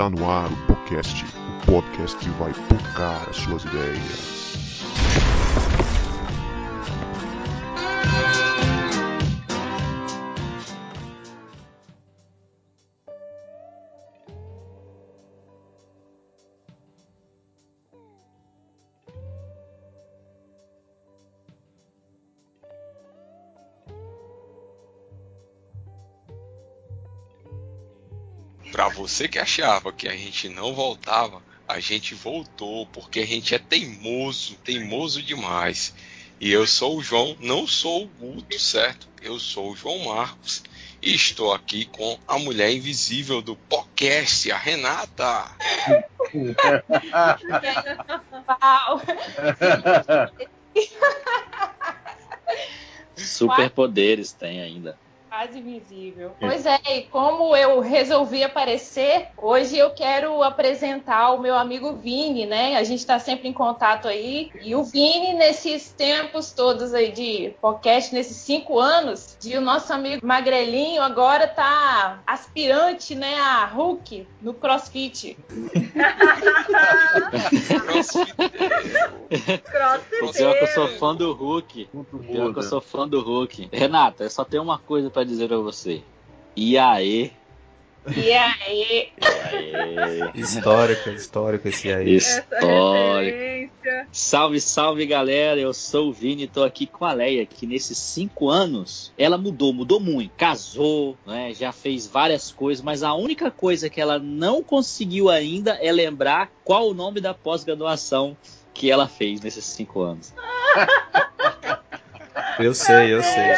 Está no ar o podcast, o podcast que vai tocar as suas ideias. Você que achava que a gente não voltava, a gente voltou porque a gente é teimoso, teimoso demais. E eu sou o João, não sou o Guto, certo? Eu sou o João Marcos e estou aqui com a mulher invisível do podcast, a Renata. Superpoderes tem ainda. Quase invisível. Pois é, e como eu resolvi aparecer, hoje eu quero apresentar o meu amigo Vini, né? A gente está sempre em contato aí. E o Vini, nesses tempos todos aí de podcast, nesses cinco anos, de o nosso amigo Magrelinho agora tá aspirante, né, a Hulk no CrossFit. Pior que eu sou fã do Hulk. Pior que eu sou fã do Hulk. Renata, eu só tenho uma coisa pra dizer pra você. E aí? E aí? Histórico, histórico esse aí. Histórico. Salve, salve galera, eu sou o Vini e tô aqui com a Leia, que nesses cinco anos ela mudou, mudou muito. Casou, né, já fez várias coisas, mas a única coisa que ela não conseguiu ainda é lembrar qual o nome da pós-graduação que ela fez nesses cinco anos. Eu sei, eu sei.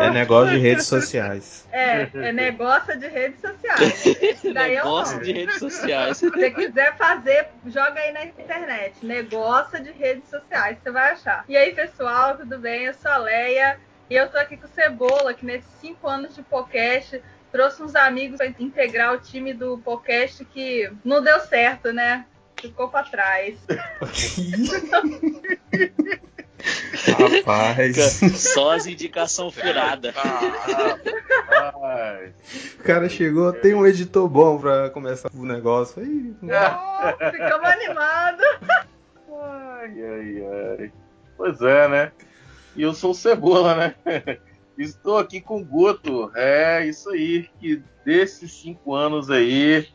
É negócio de redes sociais. É, é negócio de redes sociais. Negócio é de redes sociais. Se você quiser fazer, joga aí na internet. Negócio de redes sociais, você vai achar. E aí, pessoal, tudo bem? Eu sou a Leia e eu tô aqui com o Cebola, que nesses cinco anos de podcast trouxe uns amigos para integrar o time do podcast que não deu certo, né? Ficou pra trás. Rapaz. Só as indicação furada. Ah, O cara chegou, tem um editor bom pra começar o negócio. Aí, Oh, ficamos animados. Ai, ai, ai. Pois é, né? E eu sou o Cebola, né? Estou aqui com o Guto. É isso aí, que desses cinco anos aí,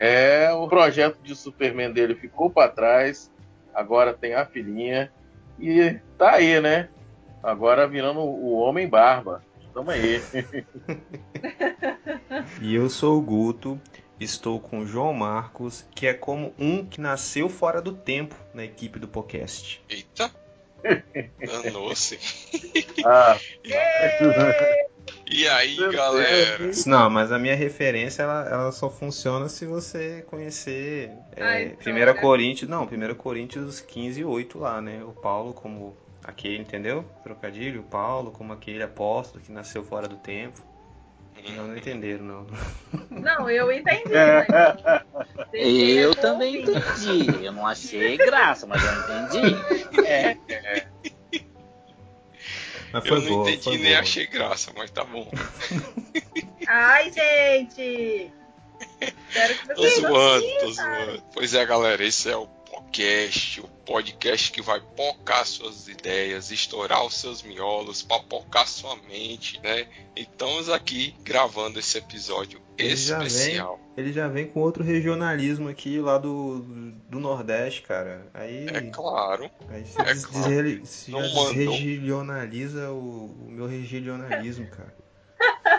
é o projeto de Superman dele ficou para trás. Agora tem a filhinha. E tá aí, né? Agora virando o Homem Barba. Tamo aí. E eu sou o Guto, estou com o João Marcos, que é como um que nasceu fora do tempo na equipe do podcast. eita. Danou-se. Ah, E aí, Meu galera? Não, mas a minha referência ela, ela só funciona se você conhecer é, Ai, 1 Coríntios, não, 1 Coríntios 15, 8 lá, né? O Paulo como aquele, entendeu? Trocadilho, o Paulo como aquele apóstolo que nasceu fora do tempo. Não, não entenderam, não. Não, eu entendi. Né? Eu também entendi. Eu não achei graça, mas eu entendi. É, é. Mas foi Eu não boa, entendi foi nem boa. achei graça, mas tá bom. Ai, gente! Espero que Tô vocês zoando, tô gostem, cara. zoando. Pois é, galera, esse é o podcast, o podcast que vai pocar suas ideias, estourar os seus miolos, papocar sua mente, né? Estamos aqui gravando esse episódio Ele já vem- especial. Ele já vem com outro regionalismo aqui lá do, do Nordeste, cara. Aí, É claro. aí você é claro. você Não já o, o meu regionalismo, cara.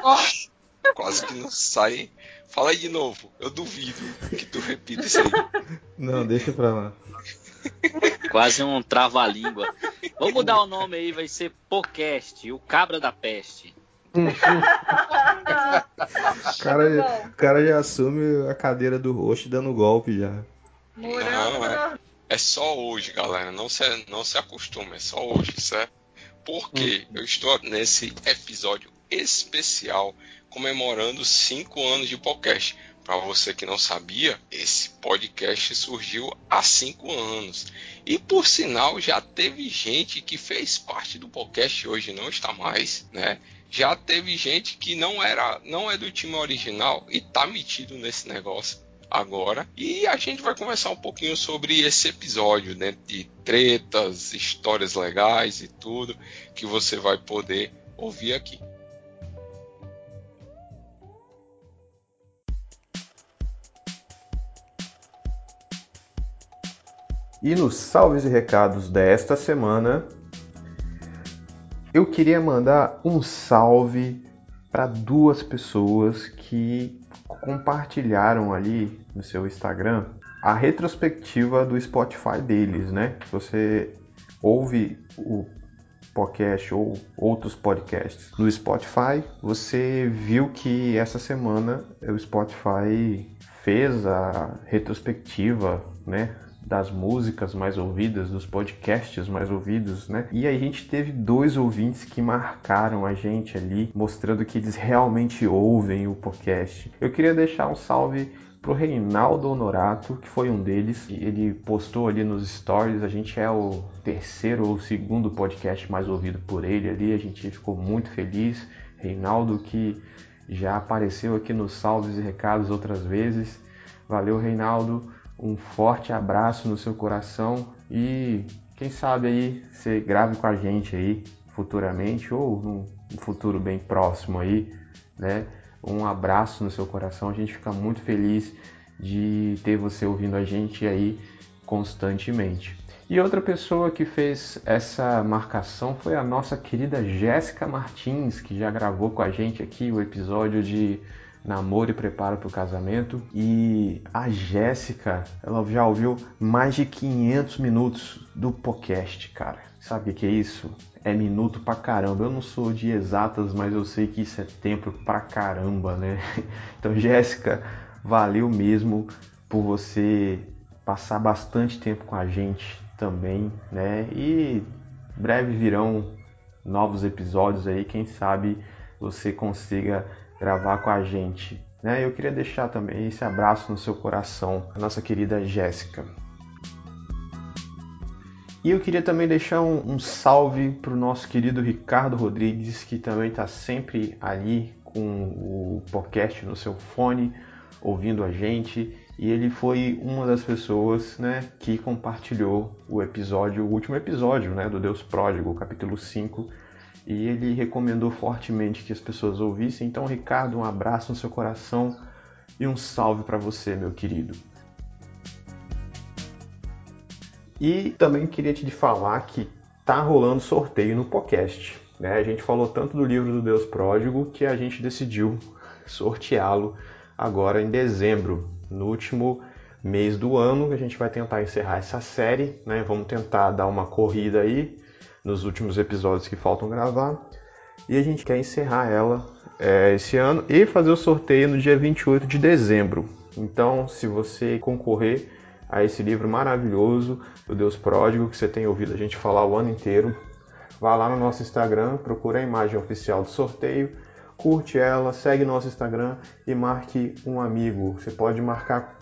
Quase que não sai. Fala aí de novo. Eu duvido que tu repita isso aí. Não, deixa pra lá. Quase um trava-língua. Vamos mudar o nome aí, vai ser Podcast, o cabra da peste. O cara, o cara já assume a cadeira do host dando golpe já. Não, é. É só hoje, galera. Não se, não se acostume, é só hoje, certo? Porque eu estou nesse episódio especial comemorando cinco anos de podcast. Para você que não sabia, esse podcast surgiu há cinco anos. E por sinal, já teve gente que fez parte do podcast hoje não está mais, né? Já teve gente que não era, não é do time original e tá metido nesse negócio. agora. E a gente vai conversar um pouquinho sobre esse episódio, né? De tretas, histórias legais e tudo que você vai poder ouvir aqui. E nos salves e recados desta semana, eu queria mandar um salve para duas pessoas que compartilharam ali no seu Instagram a retrospectiva do Spotify deles, né? Você ouve o podcast ou outros podcasts no Spotify, você viu que essa semana o Spotify fez a retrospectiva, né, das músicas mais ouvidas, dos podcasts mais ouvidos, né? E aí a gente teve dois ouvintes que marcaram a gente ali, mostrando que eles realmente ouvem o podcast. Eu queria deixar um salve pro Reinaldo Honorato, que foi um deles. Ele postou ali nos stories, a gente é o terceiro ou segundo podcast mais ouvido por ele ali, a gente ficou muito feliz. Reinaldo que já apareceu aqui nos salves e recados outras vezes. Valeu, Reinaldo um forte abraço no seu coração e quem sabe aí você grave com a gente aí futuramente ou num futuro bem próximo aí, né? Um abraço no seu coração, a gente fica muito feliz de ter você ouvindo a gente aí constantemente. E outra pessoa que fez essa marcação foi a nossa querida Jéssica Martins, que já gravou com a gente aqui o episódio de namoro e preparo para o casamento. E a Jéssica, ela já ouviu mais de 500 minutos do podcast, cara. Sabe o que é isso? É minuto pra caramba. Eu não sou de exatas, mas eu sei que isso é tempo pra caramba, né? Então, Jéssica, valeu mesmo por você passar bastante tempo com a gente também, né? E breve virão novos episódios aí, quem sabe você consiga gravar com a gente. Né? Eu queria deixar também esse abraço no seu coração, a nossa querida Jéssica. E eu queria também deixar um, um salve para o nosso querido Ricardo Rodrigues, que também está sempre ali com o podcast no seu fone, ouvindo a gente. E ele foi uma das pessoas né, que compartilhou o episódio, o último episódio né, do Deus Pródigo, capítulo 5, e ele recomendou fortemente que as pessoas ouvissem. Então, Ricardo, um abraço no seu coração e um salve para você, meu querido. E também queria te falar que tá rolando sorteio no podcast. Né? A gente falou tanto do livro do Deus Pródigo que a gente decidiu sorteá-lo agora em dezembro, no último mês do ano. A gente vai tentar encerrar essa série, né? Vamos tentar dar uma corrida aí nos últimos episódios que faltam gravar. E a gente quer encerrar ela é, esse ano e fazer o sorteio no dia 28 de dezembro. Então, se você concorrer a esse livro maravilhoso do Deus Pródigo, que você tem ouvido a gente falar o ano inteiro, vá lá no nosso Instagram, procure a imagem oficial do sorteio, curte ela, segue nosso Instagram e marque um amigo. Você pode marcar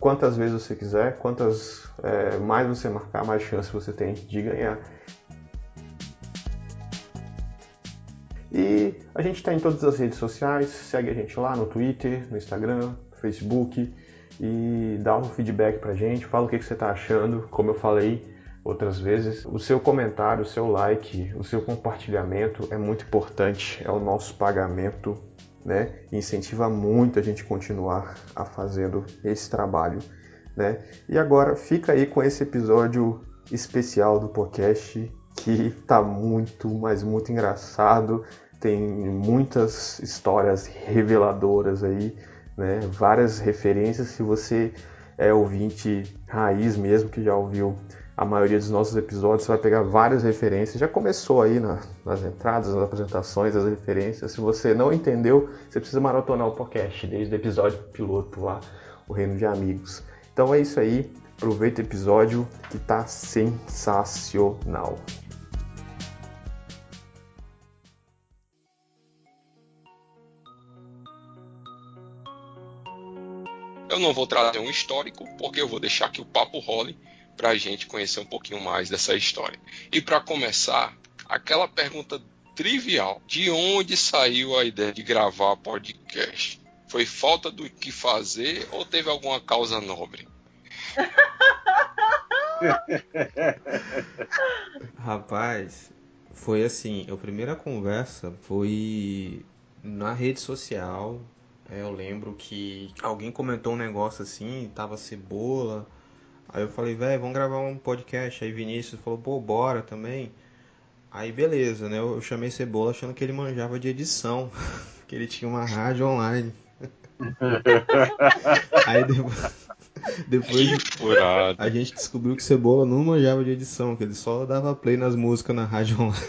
quantas vezes você quiser, quantas é, mais você marcar, mais chance você tem de ganhar. E a gente está em todas as redes sociais, segue a gente lá no Twitter, no Instagram, no Facebook e dá um feedback pra gente, fala o que, que você está achando, como eu falei outras vezes, o seu comentário, o seu like, o seu compartilhamento é muito importante, é o nosso pagamento, né? Incentiva muito a gente continuar a fazendo esse trabalho, né? E agora fica aí com esse episódio especial do podcast que tá muito, mas muito engraçado tem muitas histórias reveladoras aí, né? Várias referências. Se você é ouvinte raiz mesmo, que já ouviu a maioria dos nossos episódios, você vai pegar várias referências. Já começou aí na, nas entradas, nas apresentações, as referências. Se você não entendeu, você precisa maratonar o podcast, desde o episódio piloto lá, O Reino de Amigos. Então é isso aí. Aproveita o episódio que tá sensacional. Eu não vou trazer um histórico, porque eu vou deixar que o papo role para a gente conhecer um pouquinho mais dessa história. E para começar, aquela pergunta trivial: de onde saiu a ideia de gravar podcast? Foi falta do que fazer ou teve alguma causa nobre? Rapaz, foi assim, a primeira conversa foi na rede social. É, eu lembro que alguém comentou um negócio assim, tava cebola. Aí eu falei, velho, vamos gravar um podcast. Aí Vinícius falou, pô, bora também. Aí beleza, né? Eu chamei Cebola achando que ele manjava de edição, que ele tinha uma rádio online. Aí depois, depois a gente descobriu que Cebola não manjava de edição, que ele só dava play nas músicas na rádio online.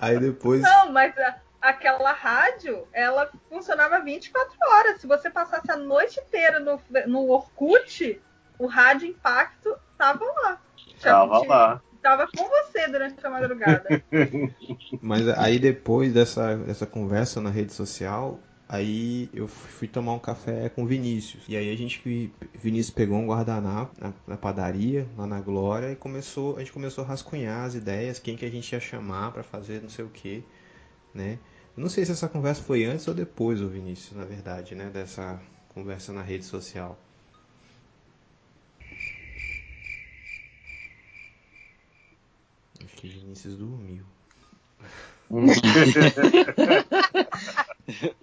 Aí depois. Não, mas a, aquela rádio, ela funcionava 24 horas. Se você passasse a noite inteira no, no Orkut, o Rádio Impacto tava lá. Tava lá tava com você durante a madrugada. Mas aí depois dessa, dessa conversa na rede social, aí eu fui tomar um café com o Vinícius. E aí a gente, Vinícius pegou um guardanapo na, na, padaria, lá na Glória, e começou, a gente começou a rascunhar as ideias, quem que a gente ia chamar para fazer não sei o que, né? Não sei se essa conversa foi antes ou depois, o Vinícius, na verdade, né? Dessa conversa na rede social. Acho que Vinícius dormiu.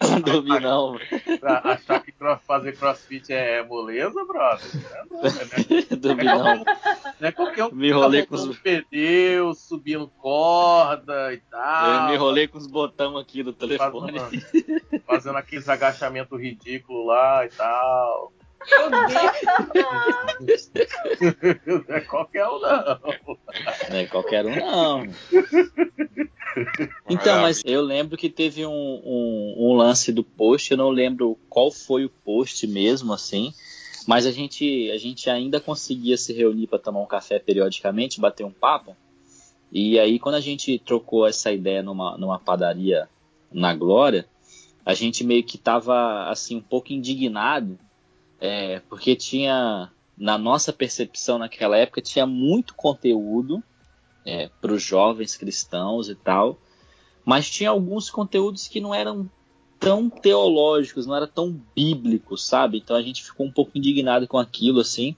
não dormi não. Achar que fazer crossfit é moleza, brother? Não, né? não. É qualquer um me enrolei com os pneus, subindo corda e tal. Eu me enrolei com os botões aqui do telefone. Fazendo, fazendo aqueles agachamentos ridículos lá e tal. Meu Deus! Não é qualquer um, não. Não é qualquer um, não. Então, mas eu lembro que teve um, um, um, lance do post, eu não lembro qual foi o post mesmo, assim, mas a gente, a gente ainda conseguia se reunir para tomar um café periodicamente, bater um papo. E aí, quando a gente trocou essa ideia numa, numa padaria na Glória, a gente meio que tava, assim, um pouco indignado é, porque tinha, na nossa percepção naquela época, tinha muito conteúdo é, para os jovens cristãos e tal, mas tinha alguns conteúdos que não eram tão teológicos, não eram tão bíblicos, sabe? Então a gente ficou um pouco indignado com aquilo, assim.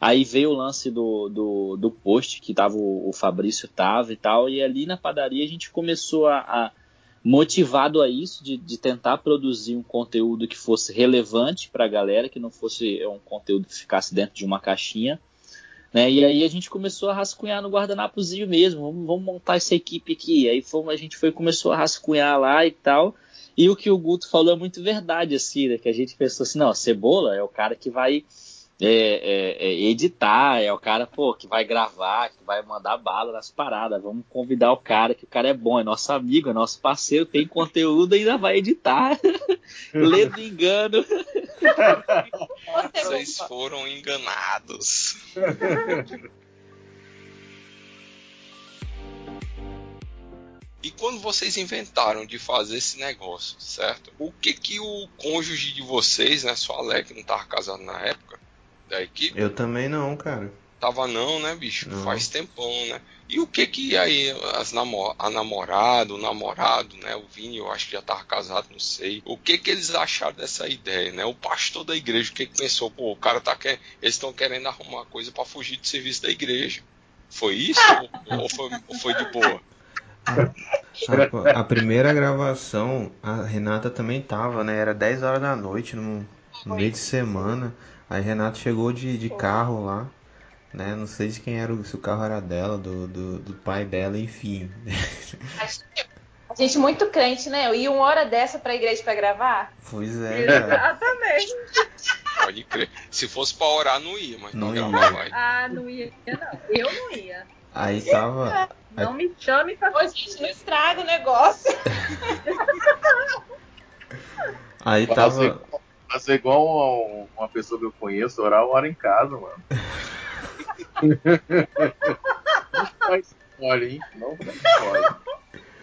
Aí veio o lance do, do, do post que tava o, o Fabrício tava e tal, e ali na padaria a gente começou a, a motivado a isso, de, de, tentar produzir um conteúdo que fosse relevante para a galera, que não fosse é, um conteúdo que ficasse dentro de uma caixinha. Né? E aí a gente começou a rascunhar no guardanapozinho mesmo, vamos, vamos montar essa equipe aqui. Aí a gente foi começou a rascunhar lá e tal. E o que o Guto falou é muito verdade, assim, né? Que a gente pensou assim, não, a Cebola é o cara que vai é, é, é, editar, é o cara pô, que vai gravar, que vai mandar bala nas paradas. Vamos convidar o cara, que o cara é bom, é nosso amigo, é nosso parceiro, tem conteúdo e ainda vai editar. Lendo engano. Vocês foram enganados. E quando vocês inventaram de fazer esse negócio, certo? O que que o cônjuge de vocês, né, sua Alec, não estava casado na época, da equipe? Eu também não, cara. Tava não, né, bicho? Não. Faz tempão, né? E o que que aí as namor a namorada, o namorado, né? O Vini, eu acho que já tava casado, não sei. O que que eles acharam dessa ideia, né? O pastor da igreja, o que que pensou? Pô, o cara tá quer, eles estão querendo arrumar coisa para fugir do serviço da igreja. Foi isso ou, foi, ou foi de boa? A, a, primeira gravação, a Renata também tava, né? Era 10 horas da noite, no, no meio de semana. Aí Renato chegou de, de carro lá, né? Não sei de quem era, se o carro era dela, do, do, do pai dela, enfim. A gente muito crente, né? Eu ia uma hora dessa pra igreja pra gravar? Pois é, Exatamente. Pode crer. Se fosse pra orar, não ia, mas não ia. gravar vai. Ah, não ia, não. Eu não ia. Aí tava. Não me chame pra. Ô, gente, não estraga o negócio. Aí tava. Fazer igual uma pessoa que eu conheço, orar uma hora em casa, mano. não faz spoiler, hein? Não faz spoiler.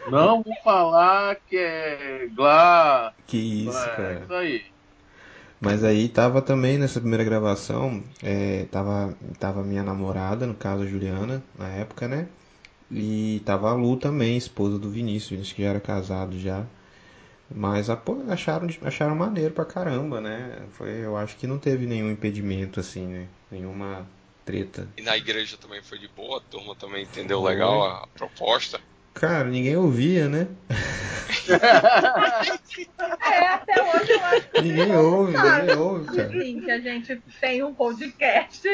Não vou falar que é Glá. Que isso, é, cara. Isso aí. Mas aí tava também nessa primeira gravação, é, tava, tava minha namorada, no caso a Juliana, na época, né? E tava a Lu também, esposa do Vinícius, Vinícius que já era casado já. Mas acharam, acharam maneiro pra caramba, né? Foi, eu acho que não teve nenhum impedimento, assim, né? Nenhuma treta. E na igreja também foi de boa, a turma também entendeu legal a proposta. Cara, ninguém ouvia, né? é, até hoje eu acho que ninguém ouve, ninguém ouve, cara. Sim, que a gente tem um podcast.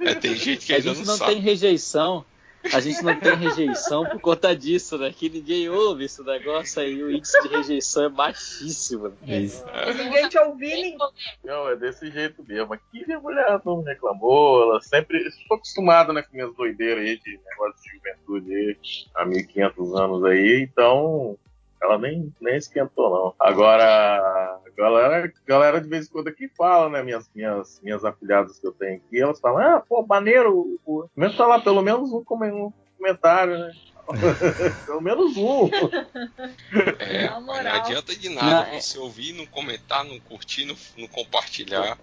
É, tem gente que a ainda gente não, não sabe. tem rejeição. A gente não tem rejeição por conta disso, né? Que ninguém ouve esse negócio aí, o índice de rejeição é baixíssimo. É isso. Ninguém te ouvir, ninguém. Não, é desse jeito mesmo. Aqui minha mulher não reclamou, ela sempre. Estou acostumado né, com minhas doideiras aí de negócio de juventude aí, há 1500 anos aí, então ela nem, nem esquentou, não. Agora, a galera, galera de vez em quando aqui fala, né? Minhas, minhas, minhas afilhadas que eu tenho aqui, elas falam, ah, pô, maneiro. Pô. Mesmo falar pelo menos um comentário, né? pelo menos um. É, não adianta de nada não, você é... ouvir, não comentar, não curtir, não, não compartilhar,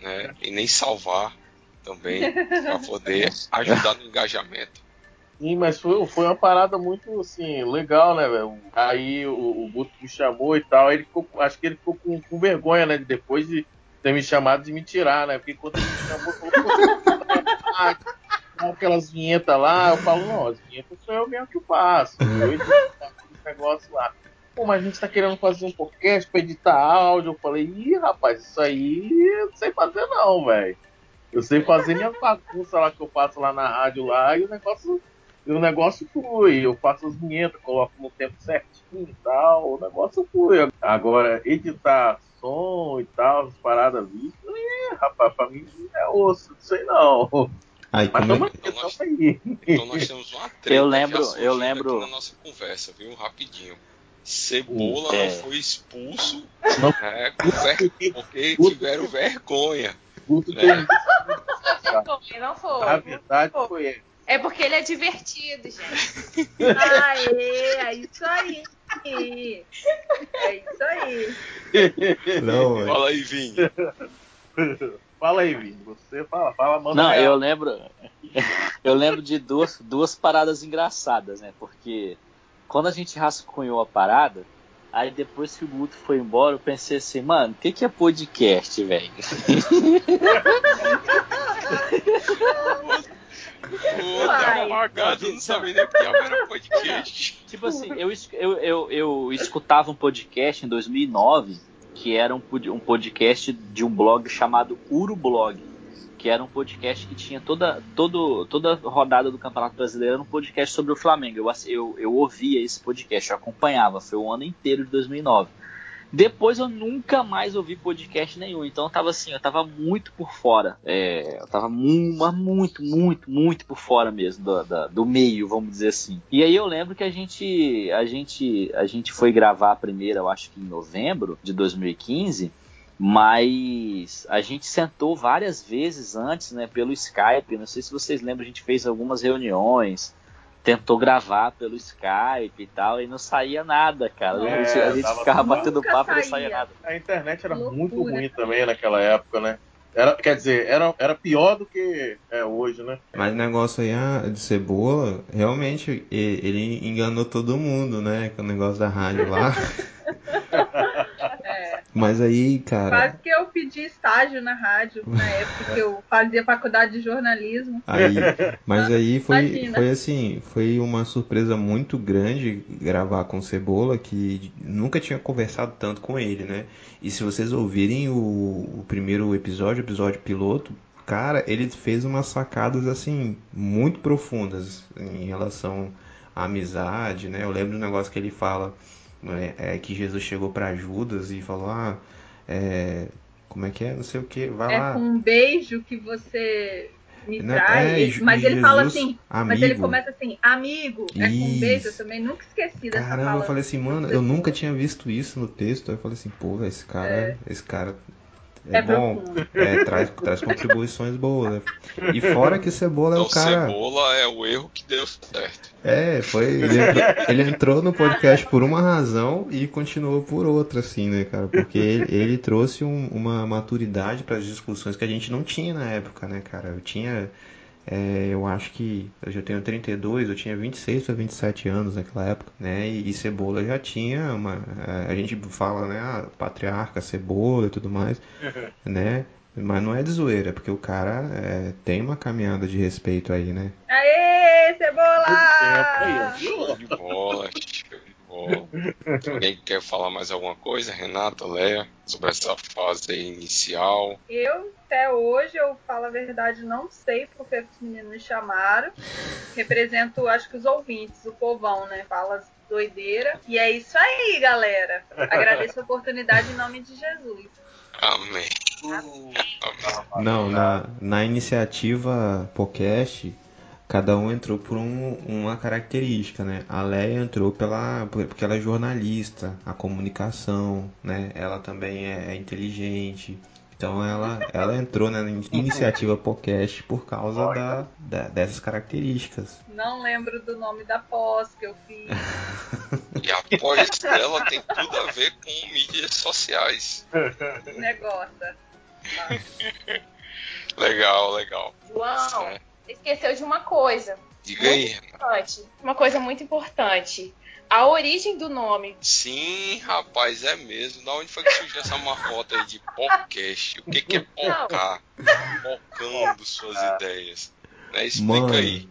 né? E nem salvar também, para poder ajudar no engajamento. Sim, mas foi, foi uma parada muito, assim, legal, né, velho? Aí o, o Guto me chamou e tal, ele ficou, acho que ele ficou com, com vergonha, né, depois de ter me chamado de me tirar, né? Porque quando ele me chamou, falou, aquelas vinhetas lá, eu falo, não, as vinhetas sou eu mesmo que faço. Eu edito esse negócio lá. Pô, mas a gente tá querendo fazer um podcast pra editar áudio. Eu falei, ih, rapaz, isso aí eu não sei fazer não, velho. Eu sei fazer minha bagunça lá que eu faço lá na rádio lá e o negócio e o negócio flui, eu faço as vinhetas, coloco no tempo certinho e tal, o negócio flui. Agora, editar som e tal, as paradas vistas, é, rapaz, pra mim é osso, não sei não. Aí, Mas tamo, é? então, nós, aí. então nós temos uma treta eu lembro, eu lembro na nossa conversa, viu? Rapidinho. Cebola é. não foi expulso não. Né, porque tiveram vergonha. Né? Não foi. Na verdade, foi ele. É porque ele é divertido, gente. Aê, é isso aí. É isso aí. Não, fala aí, Vini. Fala aí, Vini. Você fala, fala, manda Não, real. eu lembro. Eu lembro de duas, duas paradas engraçadas, né? Porque quando a gente rascunhou a parada, aí depois que o Guto foi embora, eu pensei assim, mano, o que, que é podcast, velho? Puta apagado, não sabia nem o que era podcast. Tipo assim, eu, eu, eu, eu escutava um podcast em 2009 que era um, um podcast de um blog chamado Urublog, que era um podcast que tinha toda, todo, toda rodada do Campeonato Brasileiro, era um podcast sobre o Flamengo. Eu, eu, eu ouvia esse podcast, eu acompanhava, foi o ano inteiro de 2009. Depois eu nunca mais ouvi podcast nenhum. Então eu tava assim, eu tava muito por fora. É, eu tava mu muito, muito, muito por fora mesmo do, do, do, meio, vamos dizer assim. E aí eu lembro que a gente, a gente, a gente foi gravar a primeira, eu acho que em novembro de 2015. Mas a gente sentou várias vezes antes, né, pelo Skype. Não sei se vocês lembram, a gente fez algumas reuniões tentou gravar pelo Skype e tal, e não saía nada, cara. É, a gente, a gente ficava batendo papo e não saía nada. A internet era Loucura. muito ruim também naquela época, né? Era, quer dizer, era, era pior do que é hoje, né? Mas o negócio aí ah, de cebola, realmente ele enganou todo mundo, né? Com o negócio da rádio lá. Mas aí, cara. Quase que eu pedi estágio na rádio na época que eu fazia faculdade de jornalismo. Aí, mas aí foi, foi assim, foi uma surpresa muito grande gravar com Cebola, que nunca tinha conversado tanto com ele, né? E se vocês ouvirem o, o primeiro episódio, o episódio piloto, cara, ele fez umas sacadas assim muito profundas em relação à amizade, né? Eu lembro do negócio que ele fala é, é que Jesus chegou para Judas e falou: Ah, é, como é que é? Não sei o que, vai é lá. É com um beijo que você me Não, traz. É, mas ele fala assim, amigo. mas ele começa assim, amigo, é com um beijo. Eu também nunca esqueci dessa Caramba, eu falei assim, mano, eu nunca tinha visto isso no texto. Aí eu falei assim, pô, esse cara, é. esse cara é, é bom, é, traz, traz contribuições boas. Né? E fora que Cebola é o cara. Cebola é o erro que deu certo. É, foi. Ele entrou, ele entrou, no podcast por uma razão e continuou por outra, assim, né, cara? Porque ele, ele trouxe um, uma maturidade para as discussões que a gente não tinha na época, né, cara? Eu tinha. É, eu acho que eu já tenho 32, eu tinha 26 ou 27 anos naquela época, né? E, e Cebola já tinha uma. A gente fala, né? A patriarca, Cebola e tudo mais, né? Mas não é de zoeira, porque o cara é, tem uma caminhada de respeito aí, né? Aê, Cebola! Show de bola, show de bola. Alguém quer falar mais alguma coisa, Renata, Léa, sobre essa fase inicial? Eu, até hoje, eu falo a verdade, não sei porque os meninos me chamaram. Represento, acho que os ouvintes, o povão, né? Fala doideira. E é isso aí, galera. Agradeço a oportunidade em nome de Jesus. Amém. Não, na, na iniciativa podcast, cada um entrou por um- uma característica, né? A Leia entrou pela, porque ela é jornalista, a comunicação, né? Ela também é, é inteligente. Então ela, ela entrou na in- iniciativa podcast por causa da, da- dessas características. Não lembro do nome da pós que eu fiz. E a pós dela tem tudo a ver com mídias sociais. Negócio. Legal, legal. João, É. esqueceu de uma coisa. Diga aí. Importante. Uma coisa muito importante. A origem do nome. Sim, rapaz, é mesmo. Da onde foi que surgiu essa marmota aí de podcast? O que, que é pocar? Pocando suas ideias. Né? Explica Mano, aí.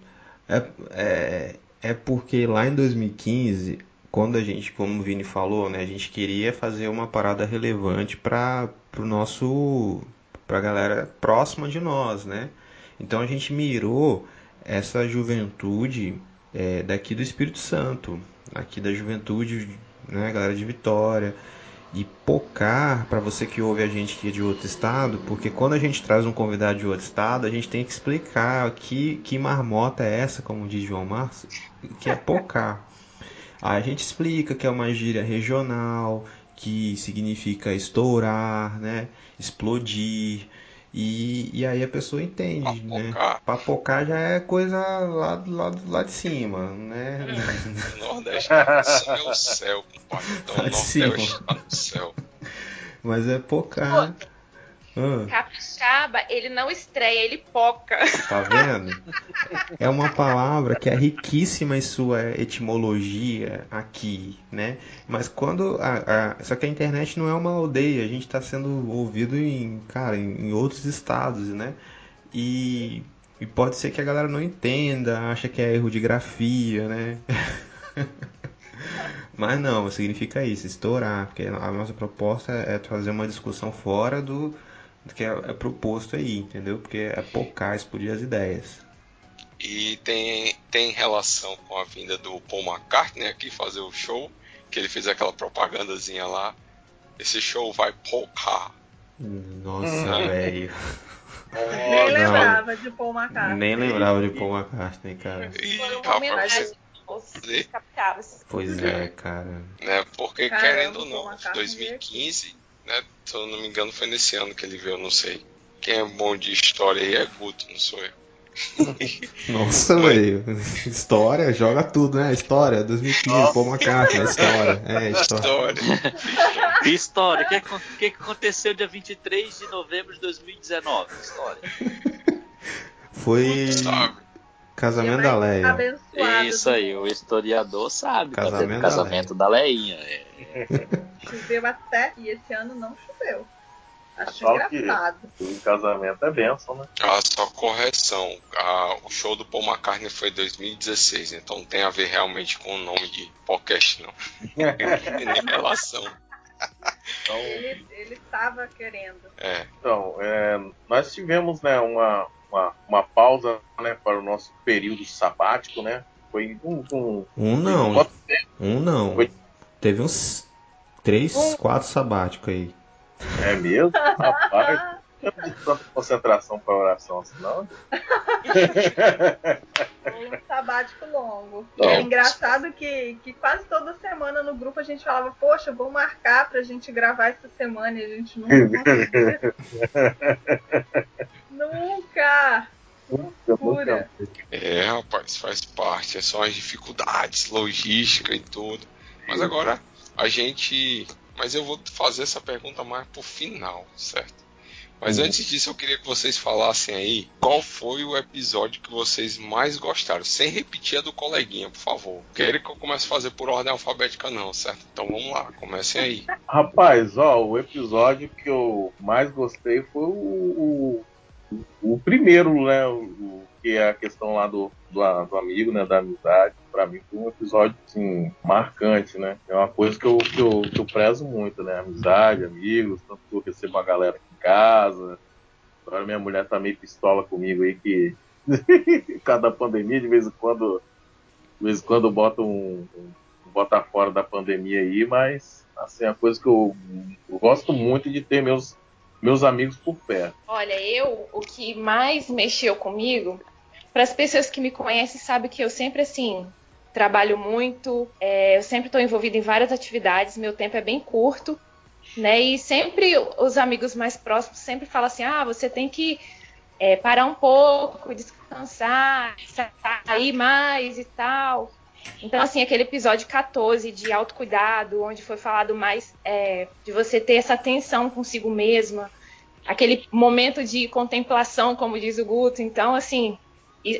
É, é, é porque lá em 2015, quando a gente, como o Vini falou, né, a gente queria fazer uma parada relevante para o nosso, pra galera próxima de nós, né? Então a gente mirou essa juventude é, daqui do Espírito Santo, aqui da juventude, né, galera de Vitória. E pocar, para você que ouve a gente que é de outro estado, porque quando a gente traz um convidado de outro estado, a gente tem que explicar que, que marmota é essa, como diz João Márcio, que é pocar. Aí a gente explica que é uma gíria regional, que significa estourar, né? Explodir. E, e aí a pessoa entende, né? Papocar. Papocar já é coisa lá, lá, lá de cima, né? O Nordeste é o céu, compadre. Então Lá o de cima. Nordeste no céu. Mas é pocar. Ah. Capixaba, ele não estreia, ele poca. Tá vendo? É uma palavra que é riquíssima em sua etimologia aqui, né? Mas quando a, a- só que a internet não é uma aldeia, a gente está sendo ouvido em, cara, em, em outros estados, né? E, e pode ser que a galera não entenda, acha que é erro de grafia, né? Mas não, significa isso, estourar, porque a nossa proposta é trazer uma discussão fora do, do que é, é proposto aí, entendeu? Porque é pocar, explodir as ideias. E tem, tem relação com a vinda do Paul McCartney aqui fazer o show, que ele fez aquela propagandazinha lá. Esse show vai pocar. Nossa, Hum. velho. Nem Não. lembrava de Paul McCartney. Nem lembrava de Paul McCartney, cara. Ih, Foi uma rapaz, homenagem aos. Pois é, cara. né? Porque Caramba, querendo ou não, McCartney 2015, né? Se eu não me engano, foi nesse ano que ele veio, não sei. Quem é bom de história aí é Guto, não sou eu. Nossa, velho. História, joga tudo, né? História, 2015, Paul McCartney, história. É, história. História. História, o que, acon- o que que aconteceu dia 23 de novembro de 2019? História. Foi Sabe? Casamento da Leia. Abençoado Isso aí, o historiador sabe. Casamento tá da casamento da Leinha. é. Choveu até e esse ano não choveu. Acho Só engraçado. O casamento é bênção, né? Ah, só correção. Ah, o show do Paul McCartney foi em 2016, então não tem a ver realmente com o nome de podcast, não. Não tem nem relação. Então, Ele ele estava querendo. É. então é, nós tivemos né, uma, uma, uma pausa né, para o nosso período sabático, né? Foi um, um, Um não, Quanto um não. Oi? Teve uns três, quatro sabáticos aí. É mesmo? Rapaz, eu não tenho tanta concentração para oração assim, não. Foi um sabático longo. Não. É engraçado que, que quase toda semana no grupo a gente falava, poxa, vou marcar pra gente gravar essa semana e a gente nunca. nunca! Loucura! É, rapaz, faz parte. São as dificuldades, logística e tudo. Mas agora a gente. Mas eu vou fazer essa pergunta mais pro final, certo? Mas uhum. antes disso, eu queria que vocês falassem aí qual foi o episódio que vocês mais gostaram, sem repetir a do coleguinha, por favor. Querem que eu comece a fazer por ordem alfabética, não, certo? Então vamos lá, comecem aí. Rapaz, ó, o episódio que eu mais gostei foi o, o, o primeiro, né? O, que é a questão lá do, do, do amigo, né? Da amizade. Para mim foi um episódio, assim, marcante, né? É uma coisa que eu, que eu, que eu prezo muito, né? Amizade, amigos, tanto que eu recebo uma galera aqui em casa. Agora minha mulher tá meio pistola comigo aí que cada pandemia, de vez em quando, de vez em quando bota um, um bota fora da pandemia aí, mas assim, é uma coisa que eu, eu gosto muito de ter meus meus amigos por perto. Olha, eu o que mais mexeu comigo para as pessoas que me conhecem, sabem que eu sempre, assim, trabalho muito, é, eu sempre estou envolvida em várias atividades, meu tempo é bem curto, né? E sempre os amigos mais próximos sempre falam assim: ah, você tem que é, parar um pouco, descansar, sair mais e tal. Então, assim, aquele episódio 14 de autocuidado, onde foi falado mais é, de você ter essa atenção consigo mesma, aquele momento de contemplação, como diz o Guto. Então, assim,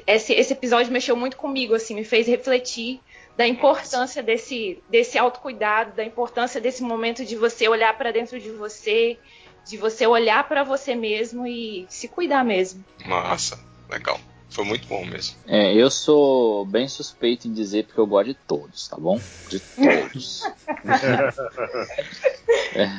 esse, esse episódio mexeu muito comigo, assim, me fez refletir da importância desse, desse autocuidado, da importância desse momento de você olhar para dentro de você, de você olhar para você mesmo e se cuidar mesmo. Massa, legal. Foi muito bom mesmo. É, eu sou bem suspeito em dizer porque eu gosto de todos, tá bom? De todos. é.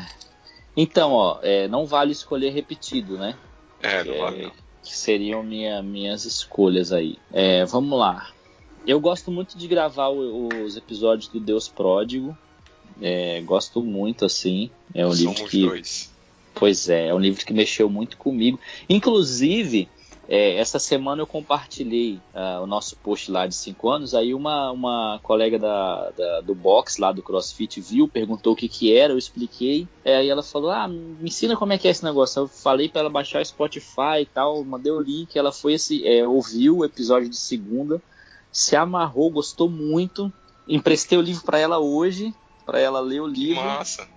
Então, ó, é, não vale escolher repetido, né? É, não vale. Não que seriam minha, minhas escolhas aí. É, vamos lá. Eu gosto muito de gravar o, os episódios do Deus Pródigo. É, gosto muito, assim. É um Somos livro que. Dois. Pois é, é um livro que mexeu muito comigo. Inclusive, é, essa semana eu compartilhei uh, o nosso post lá de 5 anos, aí uma, uma colega da, da, do box lá do CrossFit viu, perguntou o que que era, eu expliquei, é, aí ela falou, ah, me ensina como é que é esse negócio. Eu falei para ela baixar o Spotify e tal, mandei o link, ela foi esse, é, ouviu o episódio de segunda, se amarrou, gostou muito, emprestei o livro para ela hoje, para ela ler o livro. Massa.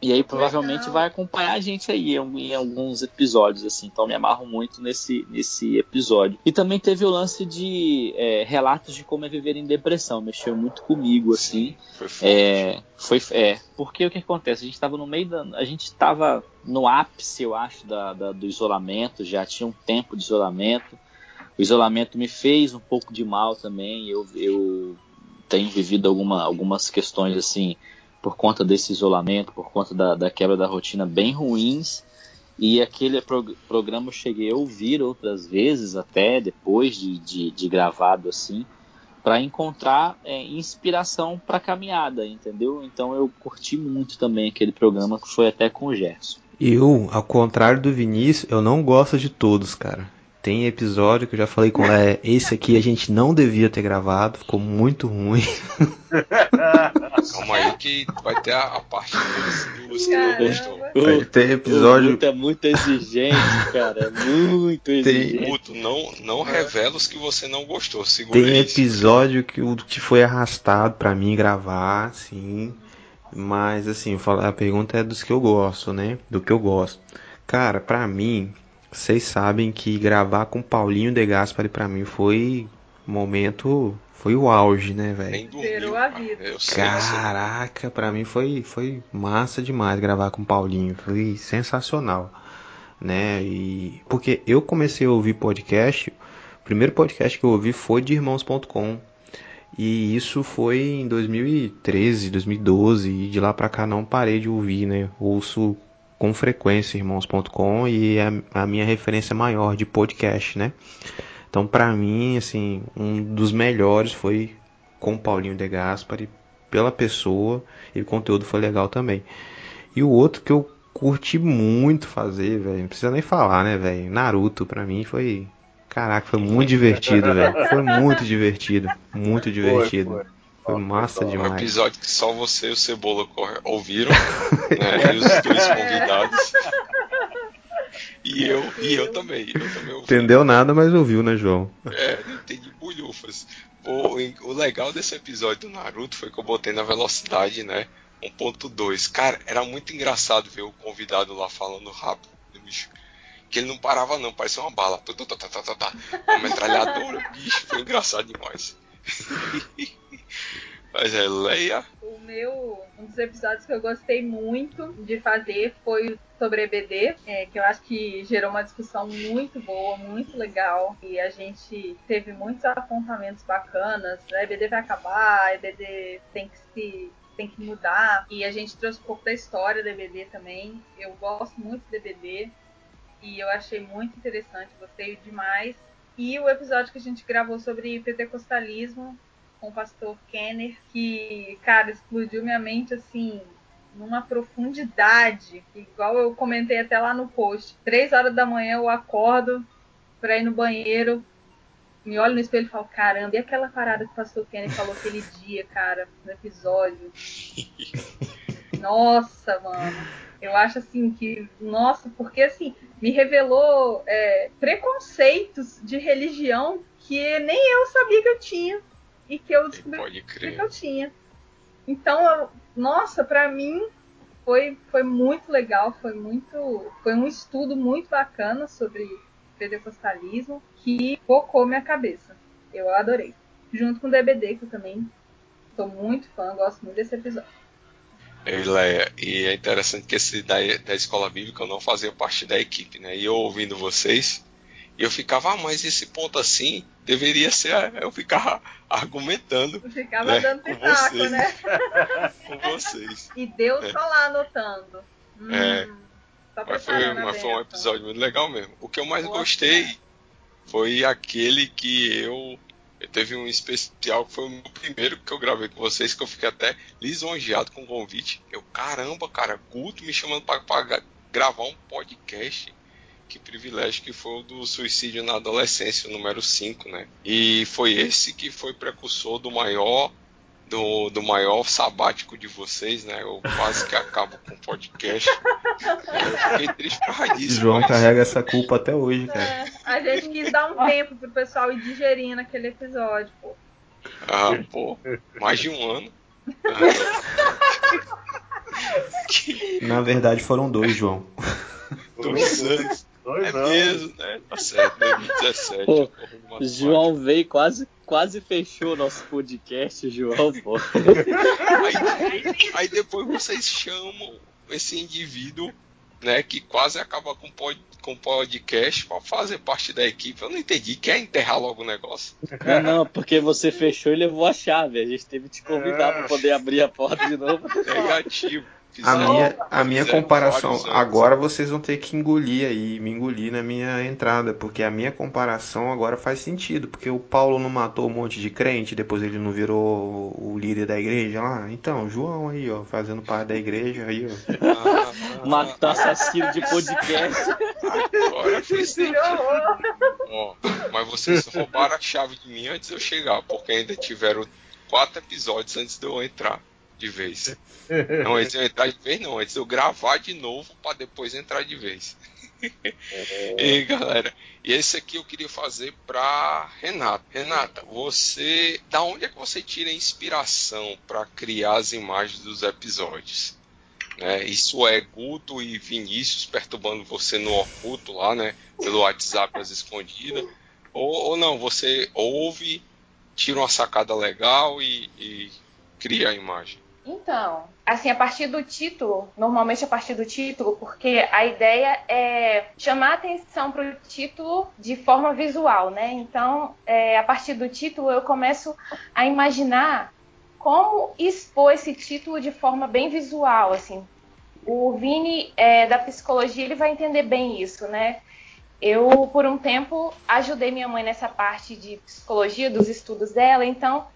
E aí provavelmente Legal. vai acompanhar a gente aí em, em, alguns episódios, assim. Então me amarro muito nesse, nesse episódio. E também teve o lance de é, relatos de como é viver em depressão. Mexeu muito comigo, assim. Sim, foi É, foi, é, porque o que acontece? A gente estava no meio da. A gente estava no ápice, eu acho, da, da, do isolamento. Já tinha um tempo de isolamento. O isolamento me fez um pouco de mal também. Eu, eu tenho vivido alguma, algumas questões assim por conta desse isolamento, por conta da, da quebra da rotina bem ruins. E aquele pro, programa eu cheguei a ouvir outras vezes, até depois de, de, de gravado assim, para encontrar é, inspiração para caminhada, entendeu? Então eu curti muito também aquele programa que foi até com o Gerson. Eu, ao contrário do Vinícius, eu não gosto de todos, cara. Tem episódio que eu já falei com ela, é, esse aqui a gente não devia ter gravado, ficou muito ruim. Calma aí que vai ter a, a parte dos, dos que não gostou. Vai ter episódio. Muito, é muito exigente, cara. É muito exigente. Muito, não, não revela os que você não gostou. Segura Tem isso. episódio que, que foi arrastado para mim gravar, sim. Mas assim, a pergunta é dos que eu gosto, né? Do que eu gosto. Cara, pra mim, vocês sabem que gravar com Paulinho De Gaspari para mim foi momento, foi o auge, né, velho? Zerou a vida. Caraca, para mim foi foi massa demais gravar com Paulinho, foi sensacional, né? E porque eu comecei a ouvir podcast, o primeiro podcast que eu ouvi foi de irmãos.com. E isso foi em 2013, 2012, e de lá pra cá não parei de ouvir, né? Ouço com frequência irmãos.com e é a minha referência maior de podcast, né? Então, para mim, assim, um dos melhores foi com o Paulinho De Gaspari, pela pessoa, e o conteúdo foi legal também. E o outro que eu curti muito fazer, velho, não precisa nem falar, né, velho? Naruto, pra mim, foi. Caraca, foi muito divertido, velho. Foi muito divertido. Muito divertido. Foi, foi. Foi massa demais. Um episódio que só você e o Cebola ouviram, né? E os dois convidados. E eu, e eu também. Eu também ouvi. Entendeu nada, mas ouviu, né, João? É, não entendi bulhufas. O, o legal desse episódio do Naruto foi que eu botei na velocidade, né? 1.2. Cara, era muito engraçado ver o convidado lá falando rápido, bicho. que ele não parava não, parecia uma bala. Tá, tá, tá, tá, tá. Uma metralhadora, bicho, foi engraçado demais. Mas é, Leia. O meu, um dos episódios que eu gostei muito de fazer foi sobre EBD, é, que eu acho que gerou uma discussão muito boa, muito legal. E a gente teve muitos apontamentos bacanas. A EBD vai acabar, a EBD tem que se tem que mudar. E a gente trouxe um pouco da história da EBD também. Eu gosto muito do EBD e eu achei muito interessante, gostei demais. E o episódio que a gente gravou sobre pentecostalismo com o pastor Kenner, que, cara, explodiu minha mente assim, numa profundidade, igual eu comentei até lá no post. Três horas da manhã eu acordo para ir no banheiro, me olho no espelho e falo, caramba, e aquela parada que o pastor Kenner falou aquele dia, cara, no episódio? Nossa, mano. Eu acho assim que, nossa, porque assim, me revelou é, preconceitos de religião que nem eu sabia que eu tinha e que eu descobri que eu tinha. Então, eu, nossa, para mim foi, foi muito legal, foi muito, foi um estudo muito bacana sobre pentecostalismo que focou minha cabeça. Eu adorei. Junto com o DBD, que eu também sou muito fã, gosto muito desse episódio. Leia, e é interessante que esse da, da escola bíblica eu não fazia parte da equipe, né? E eu ouvindo vocês, eu ficava, ah, mas esse ponto assim deveria ser. Eu ficava argumentando. Eu ficava né, dando pitaco, né? com vocês. E Deus é. só lá anotando. Hum, é. Mas, foi, mas foi um episódio muito legal mesmo. O que eu mais Boa gostei é. foi aquele que eu. Eu teve um especial que foi o meu primeiro que eu gravei com vocês, que eu fiquei até lisonjeado com o convite. Eu, caramba, cara, Guto me chamando para gravar um podcast que privilégio que foi o do suicídio na adolescência, o número 5, né? E foi esse que foi precursor do maior do, do maior sabático de vocês, né? Eu quase que acabo com o podcast. Eu fiquei triste causa disso. João mas... carrega essa culpa até hoje, cara. É, a gente quis dar um tempo pro pessoal ir digerindo aquele episódio, pô. Ah, pô, mais de um ano. Na verdade foram dois, João. Dois anos. Dois é anos. mesmo, né? Tá certo, 2017. Pô, João veio quase, quase fechou nosso podcast, João, pô. aí, aí depois vocês chamam esse indivíduo né, que quase acaba com pod, com podcast para fazer parte da equipe. Eu não entendi. Quer enterrar logo o negócio? Não, não, porque você fechou e levou a chave. A gente teve que te convidar é. para poder abrir a porta de novo. Negativo. A minha, a minha comparação, agora vocês vão ter que engolir aí, me engolir na minha entrada, porque a minha comparação agora faz sentido, porque o Paulo não matou um monte de crente, depois ele não virou o líder da igreja lá. Então, João aí, ó, fazendo parte da igreja aí, ó. Matar assassino de podcast. Agora fez Ó, mas vocês roubaram a chave de mim antes de eu chegar, porque ainda tiveram quatro episódios antes de eu entrar de vez. Não, antes eu entrar de vez, não. Antes eu gravar de novo para depois entrar de vez. É. e galera, e esse aqui eu queria fazer para Renata. Renata, você, da onde é que você tira a inspiração para criar as imagens dos episódios? Né? Isso é Guto e Vinícius perturbando você no oculto lá, né? Pelo WhatsApp as escondidas. Ou, ou não, você ouve, tira uma sacada legal e, e cria a imagem. Então, assim, a partir do título, normalmente a partir do título, porque a ideia é chamar atenção para o título de forma visual, né? Então, é, a partir do título, eu começo a imaginar como expor esse título de forma bem visual, assim. O Vini é, da psicologia ele vai entender bem isso, né? Eu, por um tempo, ajudei minha mãe nessa parte de psicologia, dos estudos dela, então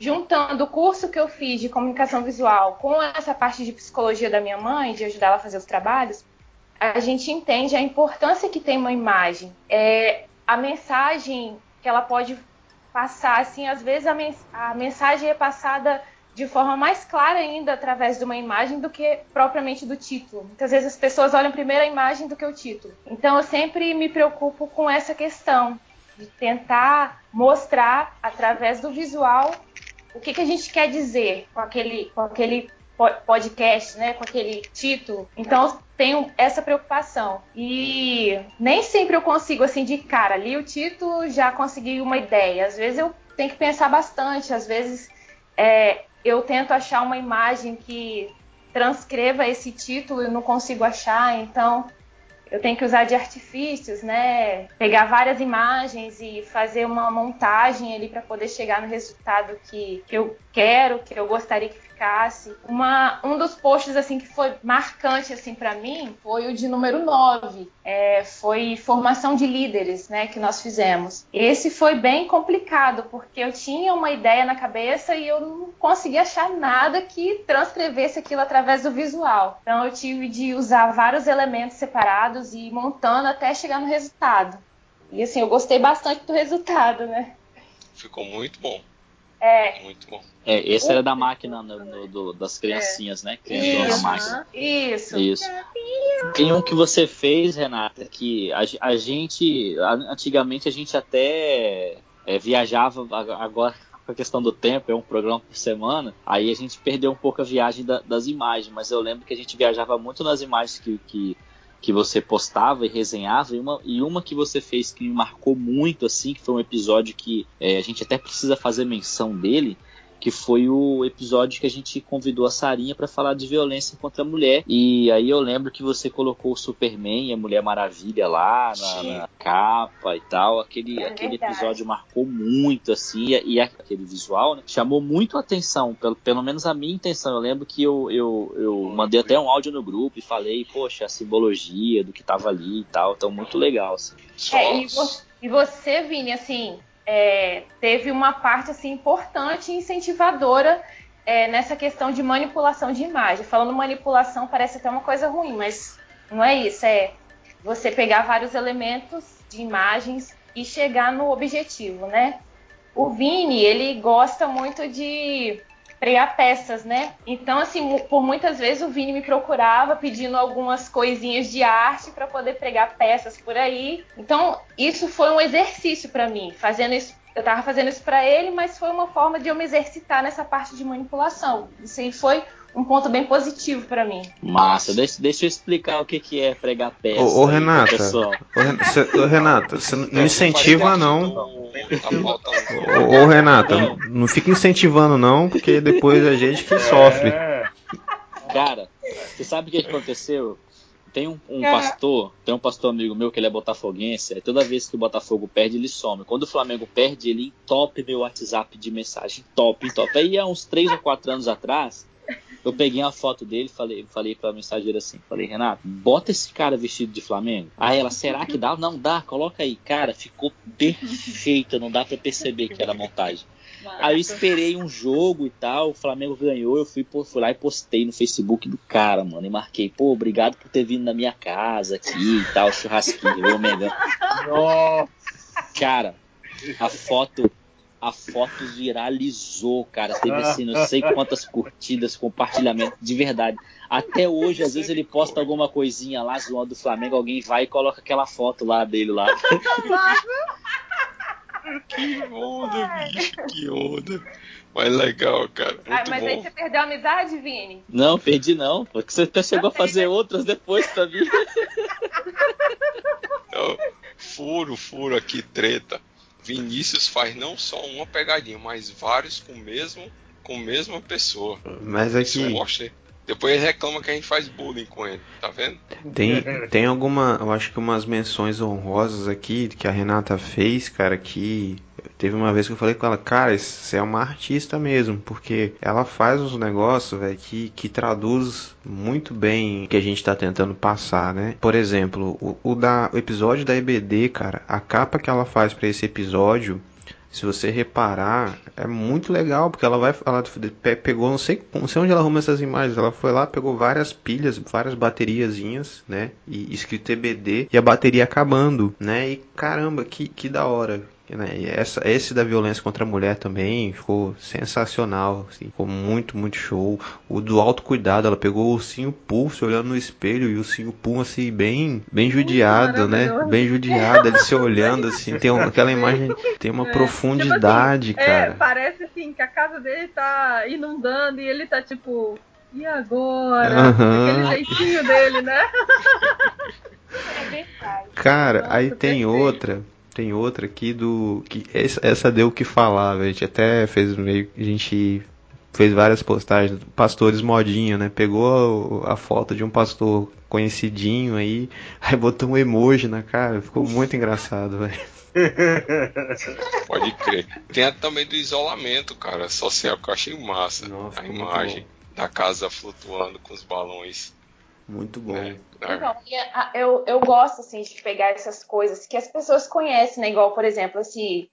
juntando o curso que eu fiz de comunicação visual com essa parte de psicologia da minha mãe, de ajudar ela a fazer os trabalhos, a gente entende a importância que tem uma imagem. É, a mensagem que ela pode passar, assim, às vezes a, mens a mensagem é passada de forma mais clara ainda através de uma imagem do que propriamente do título. Muitas vezes as pessoas olham primeiro a imagem do que o título. Então eu sempre me preocupo com essa questão de tentar mostrar através do visual o que, que a gente quer dizer com aquele, com aquele podcast, né, com aquele título. Então tenho essa preocupação. E nem sempre eu consigo assim de cara ali o título já consegui uma ideia. Às vezes eu tenho que pensar bastante, às vezes é, eu tento achar uma imagem que transcreva esse título e não consigo achar, então eu tenho que usar de artifícios, né? Pegar várias imagens e fazer uma montagem ali para poder chegar no resultado que, que eu quero, que eu gostaria que Uma, um dos posts assim que foi marcante assim para mim foi o de número 9. É, foi formação de líderes, né, que nós fizemos. Esse foi bem complicado porque eu tinha uma ideia na cabeça e eu não conseguia achar nada que transcrevesse aquilo através do visual. Então eu tive de usar vários elementos separados e ir montando até chegar no resultado. E assim, eu gostei bastante do resultado, né? Ficou muito bom. É. Muito bom. É, esse era da máquina no, no, do, das criancinhas, é. né? Que entrou na máquina. Isso. Isso. Tem um que você fez, Renata, que a, a gente, antigamente a gente até é, viajava, agora com a questão do tempo, é um programa por semana, aí a gente perdeu um pouco a viagem da, das imagens, mas eu lembro que a gente viajava muito nas imagens que, que que você postava e resenhava, e uma, e uma que você fez que me marcou muito, assim, que foi um episódio que é, a gente até precisa fazer menção dele, que foi o episódio que a gente convidou a Sarinha para falar de violência contra a mulher. E aí eu lembro que você colocou o Superman e a Mulher Maravilha lá na, na capa e tal. Aquele, é aquele episódio marcou muito, assim, e, e aquele visual né, chamou muito a atenção, pelo, pelo menos a minha intenção. Eu lembro que eu, eu, eu mandei até um áudio no grupo e falei, poxa, a simbologia do que tava ali e tal. Então, muito legal, assim. É, e, vo e você, Vini, assim, é, teve uma parte assim importante e incentivadora é, nessa questão de manipulação de imagem. Falando manipulação parece até uma coisa ruim, mas não é isso. É você pegar vários elementos de imagens e chegar no objetivo, né? O Vini, ele gosta muito de pregar peças, né? Então, assim, por muitas vezes o Vini me procurava pedindo algumas coisinhas de arte para poder pregar peças por aí. Então, isso foi um exercício para mim, fazendo isso eu estava fazendo isso para ele, mas foi uma forma de eu me exercitar nessa parte de manipulação. Isso aí foi um ponto bem positivo para mim. Massa, deixa, deixa eu explicar o que, que é pregar peça. Ô, ô Renata, ô, Renata, você não incentiva não. Ô, ô Renata, não. não fica incentivando não, porque depois a gente que sofre. Cara, você sabe o que aconteceu? Tem um, um pastor, tem um pastor amigo meu que ele é botafoguense, e toda vez que o Botafogo perde, ele some. Quando o Flamengo perde, ele entope meu WhatsApp de mensagem, top, top. Aí há uns 3 ou 4 anos atrás, eu peguei uma foto dele falei, falei pra mensageira assim, falei, Renato, bota esse cara vestido de Flamengo. Aí ela, será que dá? Não, dá, coloca aí. Cara, ficou perfeita, não dá para perceber que era montagem. Aí eu esperei um jogo e tal, o Flamengo ganhou, eu fui, fui lá e postei no Facebook do cara, mano, e marquei, pô, obrigado por ter vindo na minha casa aqui e tal, churrasquinho, eu Mengão. Cara, a foto a foto viralizou, cara. Teve assim, não sei quantas curtidas, compartilhamento, de verdade. Até hoje, às vezes ele posta alguma coisinha lá zoando do Flamengo, alguém vai e coloca aquela foto lá dele lá. que onda, bicho, que onda. Mas legal, cara. Muito ah, mas bom. aí você perdeu a amizade, Vini? Não, perdi não. Porque você até chegou a fazer outras depois mim. furo, furo aqui, treta. Vinícius faz não só uma pegadinha, mas vários com mesmo, com a mesma pessoa. Mas aqui. Isso depois ele reclama que a gente faz bullying com ele, tá vendo? Tem, tem alguma, eu acho que umas menções honrosas aqui que a Renata fez, cara, que teve uma vez que eu falei com ela, cara, você é uma artista mesmo, porque ela faz uns negócios, velho, que, que traduz muito bem o que a gente tá tentando passar, né? Por exemplo, o, o da, o episódio da EBD, cara, a capa que ela faz para esse episódio se você reparar, é muito legal, porque ela vai. Ela pegou, não sei, não sei onde ela arruma essas imagens. Ela foi lá, pegou várias pilhas, várias bateriazinhas, né? E escrito TBD e a bateria acabando, né? E caramba, que, que da hora. Né? Essa, esse da violência contra a mulher também ficou sensacional, assim, ficou muito, muito show. O do autocuidado, ela pegou o ursinho pulso olhando no espelho e o ursinho pulso assim, bem, bem judiado, né? Bem judiado, ele se olhando assim, tem uma, aquela imagem tem uma é, profundidade, tipo assim, cara. É, parece assim que a casa dele tá inundando e ele tá tipo E agora? Uhum. Aquele jeitinho dele, né? É verdade. Cara, Nossa, aí tem perfeito. outra. Tem outra aqui do. que Essa, essa deu o que falar, a gente até fez meio. A gente fez várias postagens, pastores modinha, né? Pegou a, a, foto de um pastor conhecidinho aí, aí botou um emoji na cara, ficou muito engraçado, velho. Pode crer. Tem a também do isolamento, cara, social que eu achei massa. Nossa, a imagem da casa flutuando com os balões. Muito bom. É, então, eu, eu gosto assim de pegar essas coisas que as pessoas conhecem, né? Igual, por exemplo, esse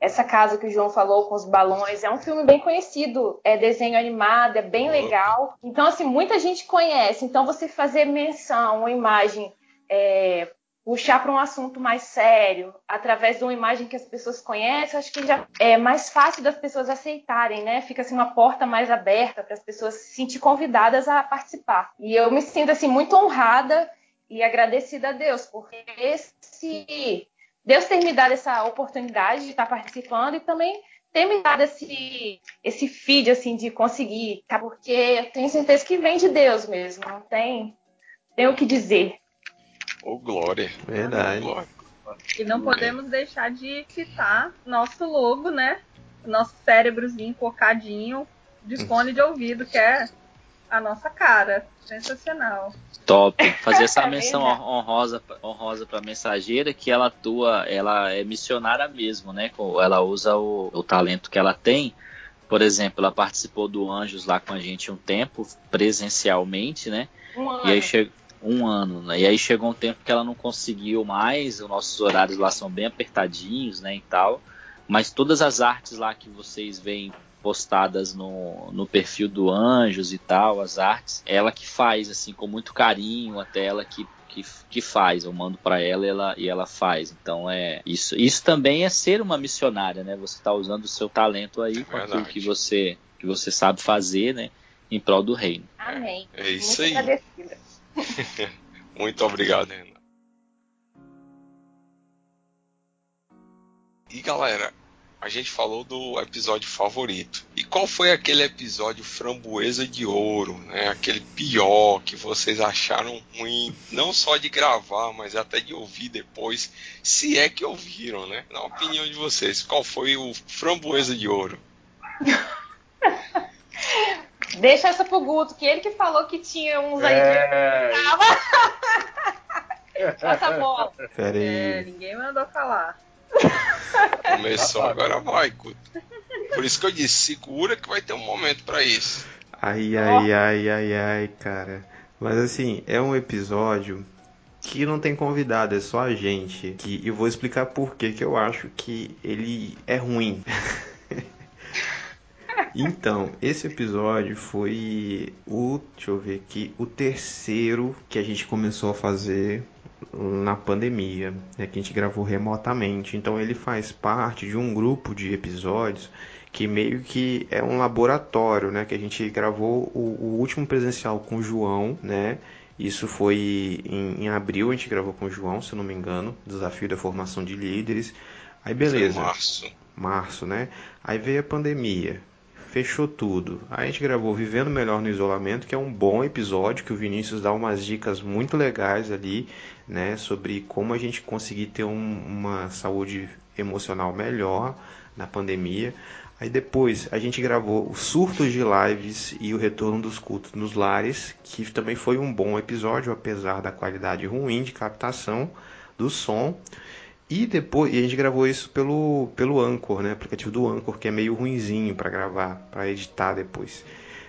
essa casa que o João falou com os balões é um filme bem conhecido, é desenho animado, é bem legal. Então, assim, muita gente conhece. Então, você fazer menção, uma imagem, é, puxar para um assunto mais sério, através de uma imagem que as pessoas conhecem, acho que já é mais fácil das pessoas aceitarem, né? Fica assim uma porta mais aberta para as pessoas se sentir convidadas a participar. E eu me sinto assim muito honrada e agradecida a Deus, porque esse Deus ter me dado essa oportunidade de estar participando e também ter me dado esse, esse feed, assim, de conseguir, tá? Porque eu tenho certeza que vem de Deus mesmo, não tem, tem o que dizer. Ô, oh, glória. Verdade. Oh, glória. E não podemos deixar de citar nosso logo, né? Nosso cérebrozinho focadinho de fone de ouvido, que é a nossa cara. Sensacional. Top. Fazer essa é menção honrosa, honrosa para mensageira que ela atua, ela é missionária mesmo, né? Ela usa o, o talento que ela tem. Por exemplo, ela participou do Anjos lá com a gente um tempo, presencialmente, né? Um ano. E aí chegou um ano, né? E aí chegou um tempo que ela não conseguiu mais, os nossos horários lá são bem apertadinhos, né, e tal. Mas todas as artes lá que vocês veem postadas no, no perfil do Anjos e tal, as artes, ela que faz, assim, com muito carinho, até ela que que, que, faz, eu mando para ela e ela, e ela faz. Então é isso. Isso também é ser uma missionária, né? Você está usando o seu talento aí com aquilo que você que você sabe fazer, né? Em prol do reino. Amém. É isso Muito aí. Muito obrigado, Renan. E galera, a gente falou do episódio favorito. E qual foi aquele episódio framboesa de ouro, né? Aquele pior que vocês acharam ruim, não só de gravar, mas até de ouvir depois, se é que ouviram, né? Na opinião de vocês, qual foi o framboesa de ouro? Deixa essa pro Guto, que ele que falou que tinha uns aí é... que Passa a bola. Pera aí. É, ninguém mandou falar. Começou agora vai, Guto. Por isso que eu disse, segura que vai ter um momento para isso. Ai, ai, ai, ai, ai, cara. Mas assim, é um episódio que não tem convidado, é só a gente. Que eu vou explicar por que que eu acho que ele é ruim. Então, esse episódio foi o, deixa eu ver aqui, o terceiro que a gente começou a fazer na pandemia, né, que a gente gravou remotamente. Então ele faz parte de um grupo de episódios que meio que é um laboratório, né, que a gente gravou o, o último presencial com o João, né? Isso foi em, em, abril, a gente gravou com o João, se não me engano, Desafio da Formação de Líderes. Aí beleza. Foi março. Março, né? Aí veio a pandemia fechou tudo. A gente gravou Vivendo Melhor no Isolamento, que é um bom episódio, que o Vinícius dá umas dicas muito legais ali, né, sobre como a gente conseguir ter um, uma saúde emocional melhor na pandemia. Aí depois a gente gravou o Surtos de Lives e o Retorno dos Cultos nos Lares, que também foi um bom episódio, apesar da qualidade ruim de captação do som. E depois, e a gente gravou isso pelo, pelo Anchor, né? Aplicativo do Anchor, que é meio ruinzinho para gravar, para editar depois.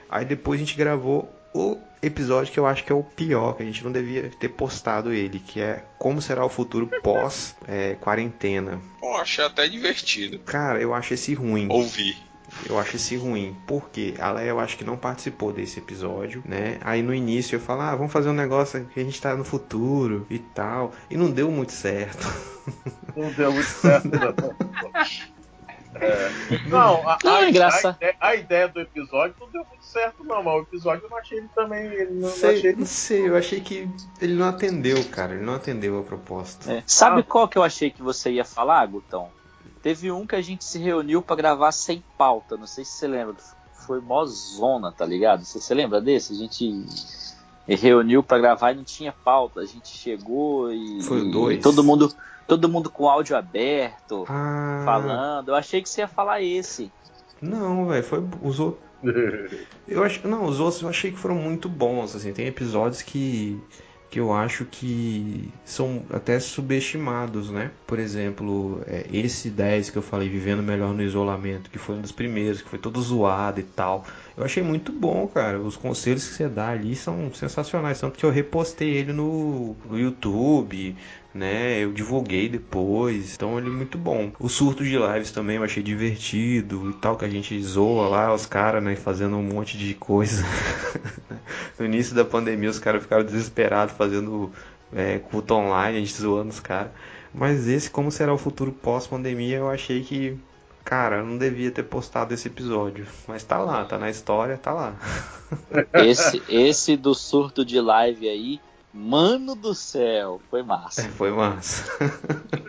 Aí depois a gente gravou o episódio que eu acho que é o pior, que a gente não devia ter postado ele, que é como será o futuro pós é, quarentena. Pô, achei até divertido. Cara, eu acho esse ruim. Ouvir. Eu acho esse ruim, porque a Leia eu acho que não participou desse episódio, né? Aí no início eu falo, ah, vamos fazer um negócio que a gente tá no futuro e tal. E não deu muito certo. Não deu muito certo, não. É. Não, a, não, a, a, ideia, a, ideia, do episódio não deu muito certo, não, mas o episódio eu não achei ele também. Ele não, sei, não, achei não sei, eu achei que ele não atendeu, cara. Ele não atendeu a proposta. É. Sabe ah. qual que eu achei que você ia falar, Gutão? Teve um que a gente se reuniu para gravar sem pauta, não sei se você lembra. foi mó zona, tá ligado? Você, você lembra desse? A gente reuniu para gravar e não tinha pauta. A gente chegou e, Foi o dois? e todo mundo todo mundo com áudio aberto, Ah, falando. Eu achei que você ia falar esse. Não, velho, foi os outros. Eu acho não, os outros eu achei que foram muito bons, assim, tem episódios que que eu acho que são até subestimados, né? Por exemplo, é, esse 10 que eu falei, Vivendo Melhor no Isolamento, que foi um dos primeiros, que foi todo zoado e tal. Eu achei muito bom, cara. Os conselhos que você dá ali são sensacionais. Tanto que eu repostei ele no, no YouTube, né? Eu divulguei depois. Então ele é muito bom. O surto de lives também eu achei divertido e tal, que a gente zoa lá os caras, né? Fazendo um monte de coisa. no início da pandemia os caras ficaram desesperados fazendo é, culto online, a gente zoando os caras. Mas esse, como será o futuro pós-pandemia, eu achei que, cara, eu não devia ter postado esse episódio. Mas tá lá, tá na história, tá lá. Esse, esse do surto de live aí, mano do céu, foi massa. Foi massa.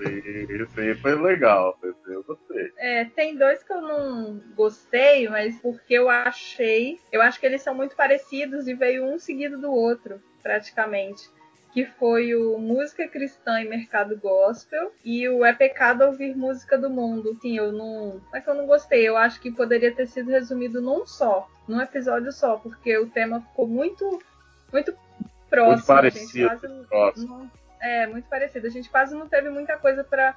Esse aí foi legal, eu gostei. É, tem dois que eu não gostei, mas porque eu achei. Eu acho que eles são muito parecidos e veio um seguido do outro, praticamente. Que foi o Música Cristã e Mercado Gospel e o É Pecado Ouvir Música do Mundo. Sim, eu não. Não é que eu não gostei, eu acho que poderia ter sido resumido num só, num episódio só, porque o tema ficou muito. Muito próximo. Muito parecido, gente, quase próximo. não- é, muito parecido. A gente quase não teve muita coisa pra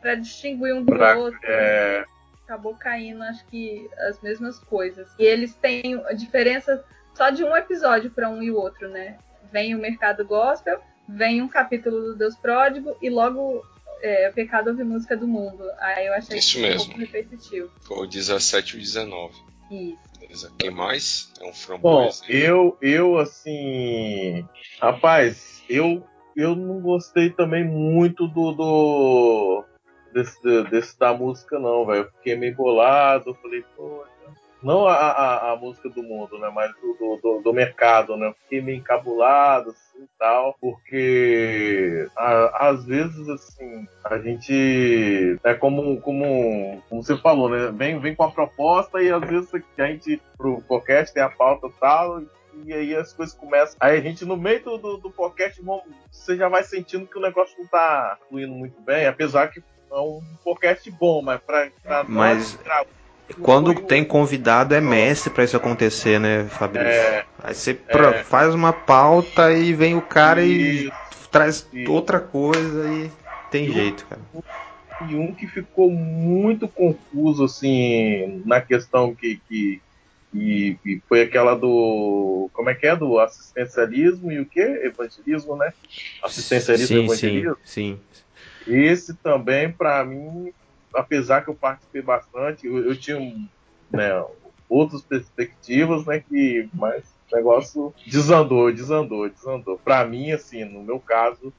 pra distinguir um do Pra- outro é, acabou caindo, acho que as mesmas coisas. E eles têm a diferença só de um episódio para um e o outro, né? Vem o mercado gospel, vem um capítulo do Deus Pródigo e logo é, o pecado ouvir música do mundo. Aí eu achei Isso que ficou um mesmo. pouco repetitivo. Foi o 17 e o 19. Isso. Beleza. Quem mais? É um Bom, framboesa. eu, eu assim. Rapaz, eu, eu não gostei também muito do. do desse, desse da música, não, velho. Eu fiquei meio bolado. Falei, pô. Não a, a, a música do mundo, né? Mas do, do, do, do mercado, né? Eu fiquei meio encabulado, assim tal. Porque a- às vezes, assim, a gente. É como, como, como você falou, né? Vem, vem com a proposta e às vezes a gente, pro podcast, tem a pauta e tal. E aí as coisas começam. Aí a gente, no meio do, do, do podcast, vamos- você já vai sentindo que o negócio não tá fluindo muito bem, apesar que é um podcast bom, mas pra, pra Mas- nós, Quando tem convidado é mestre pra isso acontecer, né, Fabrício? É, Aí você é. faz uma pauta e vem o cara e e, traz Isso. outra coisa e tem E jeito, cara. e um que ficou muito confuso, assim, na questão que, que, que- que foi aquela do. Como é que é? Do assistencialismo e o quê? Evangelismo, né? Assistencialismo e sim, sim, evangelismo. sim. Esse também, para mim, apesar que eu participei bastante, eu, eu tinha né, outras perspectivas, né? Que, mas o negócio desandou, desandou, desandou. Para mim, assim, no meu caso,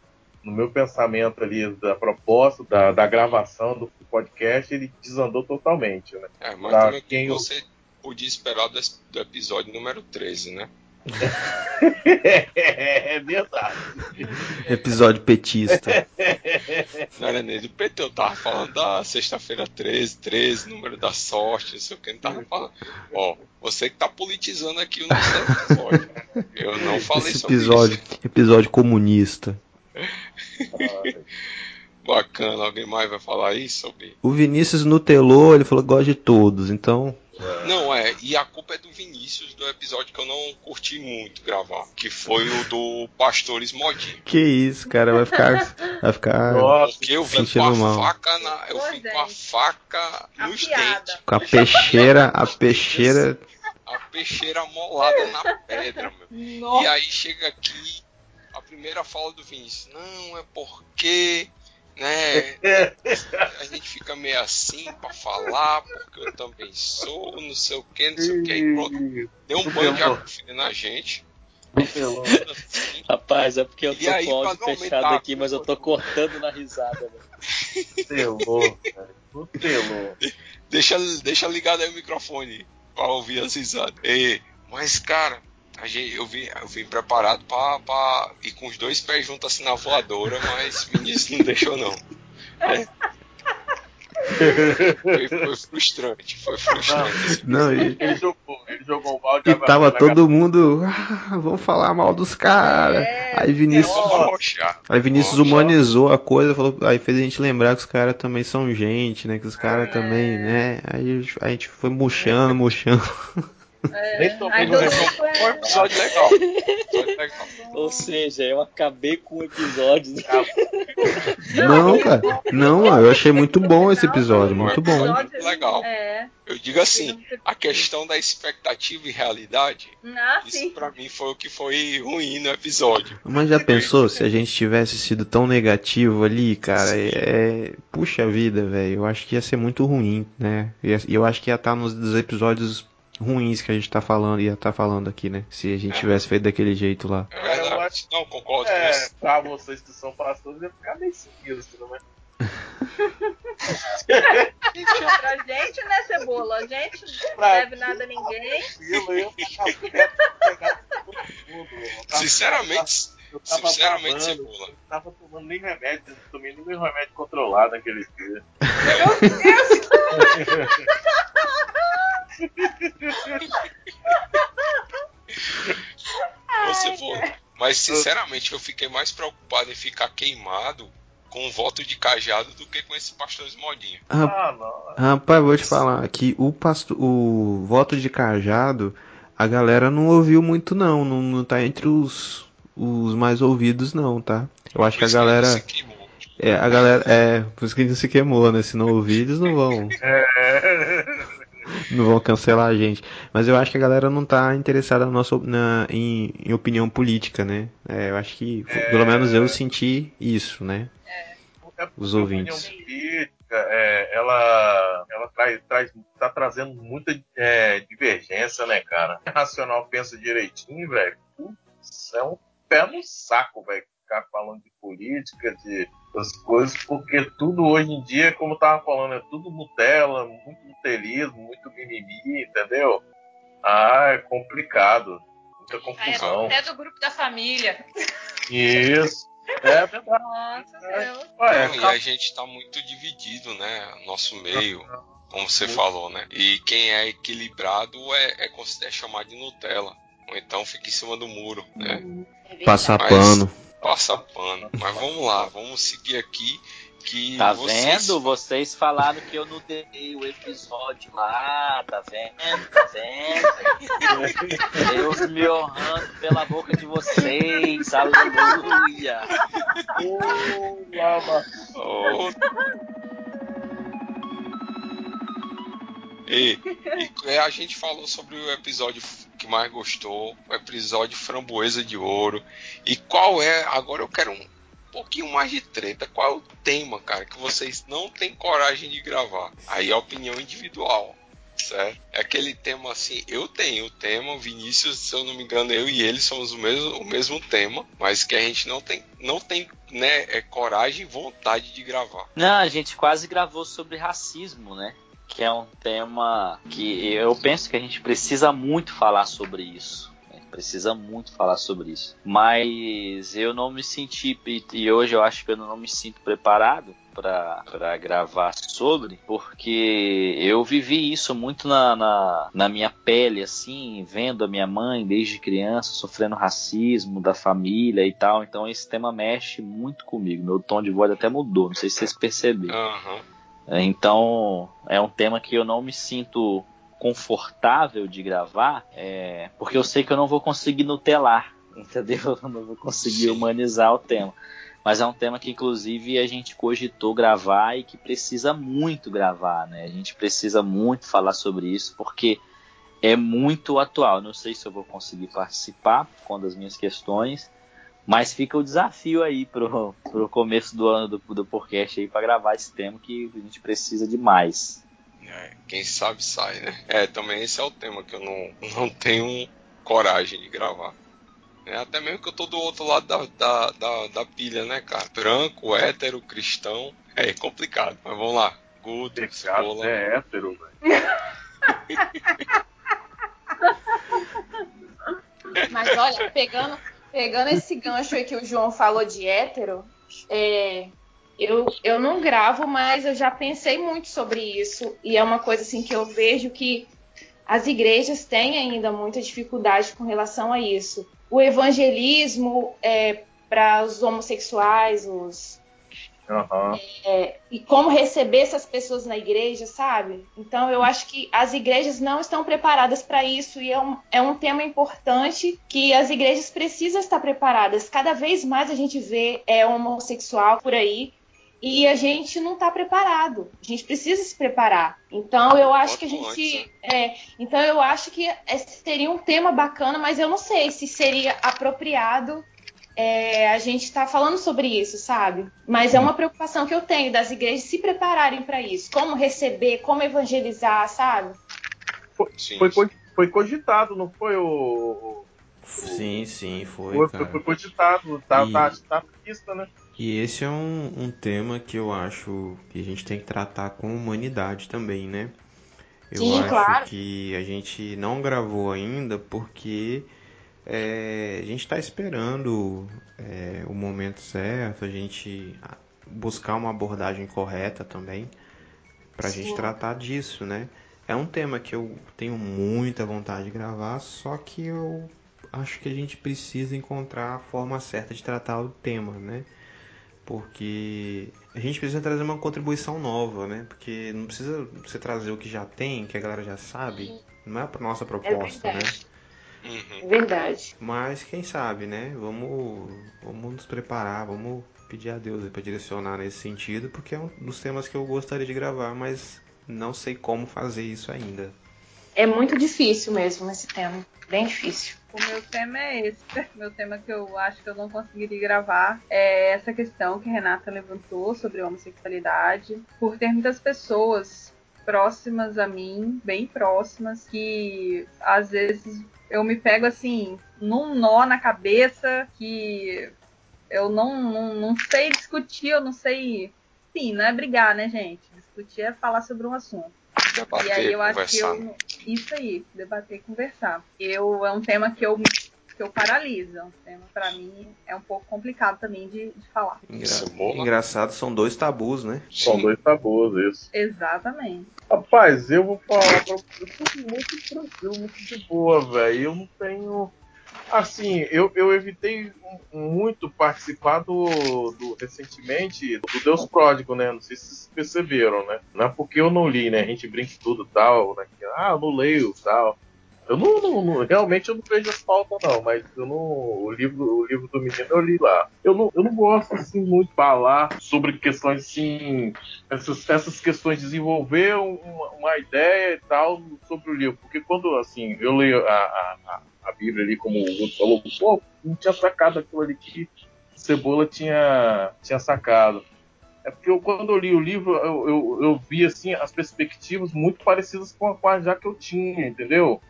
no meu pensamento ali da proposta, da, da gravação do podcast, ele desandou totalmente, né? É, mas pra também quem eu- você podia esperar do, do episódio número 13, né? É verdade. Episódio petista. Não era nem do PT, eu tava falando da sexta-feira 13, 13, número da sorte, não sei o que, não tava falando. Ó, você que tá politizando aqui o nosso episódio. Eu não falei Esse sobre episódio, isso. episódio comunista. Bacana, alguém mais vai falar aí sobre. O Vinícius nutelou, ele falou que gosta de todos, então. Não, é, e a culpa é do Vinícius do episódio que eu não curti muito gravar, que foi o do Pastores Modinho. Que isso, cara, vai ficar. Vai ficar Nossa, Porque eu vim com a mal. faca na. Eu vim com a faca nos Afiada. dentes. com a peixeira, a peixeira. A peixeira molada na pedra, meu. E Nossa, aí chega aqui, a primeira fala do Vinícius, não, é porque, né, a gente fica meio assim pra falar, porque eu também sou, não sei o que, não sei o que, e pronto. Deu um banho de água na gente. assim, Rapaz, é porque eu tô aí, com o áudio fechado aumentar aqui, mas eu tô cortando na risada. velho. Telou, deixa, deixa ligado aí o microfone pra ouvir as risadas. E, mas, cara, eu, vim, eu vim preparado pra, pra ir com os dois pés juntos assim na voadora, mas o Vinícius não deixou não. foi, foi, frustrante, foi frustrante. Não, e, Ele jogou, ele jogou o balde e tava todo mundo. Ah, vamos falar mal dos caras. É, Aí Vinícius. Vamos arrochar. Aí Vinícius humanizou a coisa, falou, aí fez a gente lembrar que os caras também são gente, né? Que os caras É. também, né? Aí a gente foi murchando, murchando. Nem tomei Aí no todo negócio. mundo foi- Foi um episódio legal. Episódio legal. Ou seja, eu acabei com o episódio. Não, cara. Não, eu achei muito bom esse episódio, muito bom. Muito legal. É. Eu digo assim, a questão da expectativa e realidade, Ah, isso pra mim foi o que foi ruim no episódio. Mas já pensou se a gente tivesse sido tão negativo ali, cara? É, puxa vida, velho. Eu acho que ia ser muito ruim, né? E eu acho que ia estar nos dos episódios ruins que a gente tá falando, ia estar falando aqui, né? Se a gente É. tivesse feito daquele jeito lá. É Cara, eu verdade. acho- Não, concordo com É, você. pra vocês que são pastores, ia ficar meio sinistro, né? Pra gente, né, Cebola? A gente não Pra deve nada a ninguém. Eu. Eu Sinceramente, eu tava sinceramente, Cebola. eu tava tomando nem remédio, não tomei nem remédio controlado naquele dia. Ô, Cebola. Mas sinceramente eu fiquei mais preocupado em ficar queimado com o voto de cajado do que com esse pastor modinha. Ah, não. Rapaz, vou te falar que o pasto, o voto de cajado, a galera não ouviu muito não, não, não tá entre os, os mais ouvidos não, tá? Eu acho que a galera, é, a galera, é, por isso que ele se queimou, né? Se não ouvir, eles não vão, É. não vão cancelar a gente. Mas eu acho que a galera não tá interessada na nossa, na, em, em opinião política, né? É, eu acho que, pelo menos eu senti isso, né? É Os a ouvintes. opinião política, é, ela, ela traz, traz, tá trazendo muita é, divergência, né, cara? O racional pensa direitinho, velho. Putz, é um pé no saco, velho, ficar falando de política, de das coisas, porque tudo hoje em dia, como eu tava falando, é tudo Nutella, muito nutelismo, muito mimimi, entendeu? Ah, é complicado. Muita Ah, é confusão. até do grupo da família. Isso. É verdade. Nossa Deus. Ué, Não, e a gente tá muito dividido, né? Nosso meio, como você falou, né? E quem é equilibrado é, é, é chamado de Nutella. Ou então fica em cima do muro, né? É. Passar Mas- pano. Passa pano. Mas vamos lá, vamos seguir aqui. Que Tá vocês... vendo? Vocês falaram que eu não dei o episódio lá, tá vendo? Tá vendo? Deus me honrando pela boca de vocês, aleluia! Ô, lava. Oh. E, e a gente falou sobre o episódio que mais gostou, o episódio Framboesa de Ouro. E qual é? Agora eu quero um pouquinho mais de treta. Qual é o tema, cara, que vocês não têm coragem de gravar? Aí é opinião individual. Certo? É aquele tema assim, eu tenho o tema, Vinícius, se eu não me engano, eu e ele somos o mesmo, o mesmo tema, mas que a gente não tem, não tem né, é, coragem e vontade de gravar. Não, a gente quase gravou sobre racismo, né? Que é um tema que eu penso que a gente precisa muito falar sobre isso. Precisa muito falar sobre isso. Mas eu não me senti, e- hoje eu acho que eu não me sinto preparado para gravar sobre, porque eu vivi isso muito na, na, na minha pele, assim, vendo a minha mãe desde criança sofrendo racismo da família e tal. Então esse tema mexe muito comigo. Meu tom de voz até mudou, não sei se vocês perceberam. Aham. Então, é um tema que eu não me sinto confortável de gravar, é, porque eu sei que eu não vou conseguir nutelar, entendeu? Eu não vou conseguir humanizar o tema. Mas é um tema que, inclusive, a gente cogitou gravar e que precisa muito gravar, né? A gente precisa muito falar sobre isso, porque é muito atual. Não sei se eu vou conseguir participar conta das minhas questões, mas fica o desafio aí pro, pro começo do ano do, do podcast aí para gravar esse tema que a gente precisa de mais. É, quem sabe sai, né? É, também esse é o tema que eu não, não tenho coragem de gravar. É, até mesmo que eu tô do outro lado da, da, da, da pilha, né, cara? Branco, hétero, cristão. É complicado. Mas vamos lá. Guto, cebola. é hétero, velho. Mas olha, pegando, pegando esse gancho aí que o João falou de hétero, é, Eu, eu não gravo, mas eu já pensei muito sobre isso. E é uma coisa assim que eu vejo que as igrejas têm ainda muita dificuldade com relação a isso. O evangelismo é, para os homossexuais, os Uhum. É, e como receber essas pessoas na igreja, sabe? Então eu acho que as igrejas não estão preparadas para isso e é um, é um tema importante que as igrejas precisam estar preparadas. Cada vez mais a gente vê é, homossexual por aí e a gente não está preparado. A gente precisa se preparar. Então eu acho que a gente, é, então eu acho que seria um tema bacana, mas eu não sei se seria apropriado é, a gente está falando sobre isso, sabe? Mas é uma preocupação que eu tenho das igrejas se prepararem para isso. Como receber, como evangelizar, sabe? Foi, foi, foi cogitado, não foi o. Sim, sim, foi. Foi, cara. foi cogitado, tá, e, tá, tá pista, né? E esse é um, um tema que eu acho que a gente tem que tratar com humanidade também, né? Eu Sim, acho claro. que a gente não gravou ainda porque é, a gente está esperando é, o momento certo, a gente buscar uma abordagem correta também para a gente tratar disso, né? É um tema que eu tenho muita vontade de gravar, só que eu acho que a gente precisa encontrar a forma certa de tratar o tema, né? Porque a gente precisa trazer uma contribuição nova, né? Porque não precisa você trazer o que já tem, que a galera já sabe, não é a nossa proposta, é né? Uhum. Verdade. Mas quem sabe, né? Vamos, vamos nos preparar, vamos pedir a Deus para direcionar nesse sentido, porque é um dos temas que eu gostaria de gravar, mas não sei como fazer isso ainda. É muito difícil mesmo esse tema, bem difícil. O meu tema é esse. Meu tema que eu acho que eu não conseguiria gravar é essa questão que a Renata levantou sobre homossexualidade. Por ter muitas pessoas próximas a mim, bem próximas, que às vezes eu me pego assim, num nó na cabeça que eu não, não, não sei discutir, eu não sei. Sim, não é brigar, né, gente? Discutir é falar sobre um assunto. Debater, e aí eu acho que eu. Isso aí, debater e conversar. Eu, é um tema que eu, que eu paraliso. É um tema, pra mim, é um pouco complicado também de, de falar. Engra... Cebola. Engraçado, são dois tabus, né? São Sim. dois tabus, isso. Exatamente. Rapaz, eu vou falar pra você, eu tô muito tranquilo, muito de boa, velho. Eu não tenho. Assim, eu, eu evitei muito participar do, do recentemente do Deus Pródigo, né? Não sei se vocês perceberam, né? Não é porque eu não li, né? A gente brinca tudo tal, né? Que, ah, eu não leio tal. Eu não, não, não- realmente eu não vejo pautas não, mas eu não, o livro, o livro do menino eu li lá. Eu não, eu não gosto assim muito de falar sobre questões assim, essas, essas questões desenvolver uma, uma ideia e tal sobre o livro, porque quando assim eu leio a, a, a- a Bíblia ali como o Guto falou, pô, não tinha sacado aquilo ali que Cebola tinha tinha sacado. É porque eu, quando eu li o livro, eu, eu, eu vi assim as perspectivas muito parecidas com a, com a já que eu tinha, entendeu?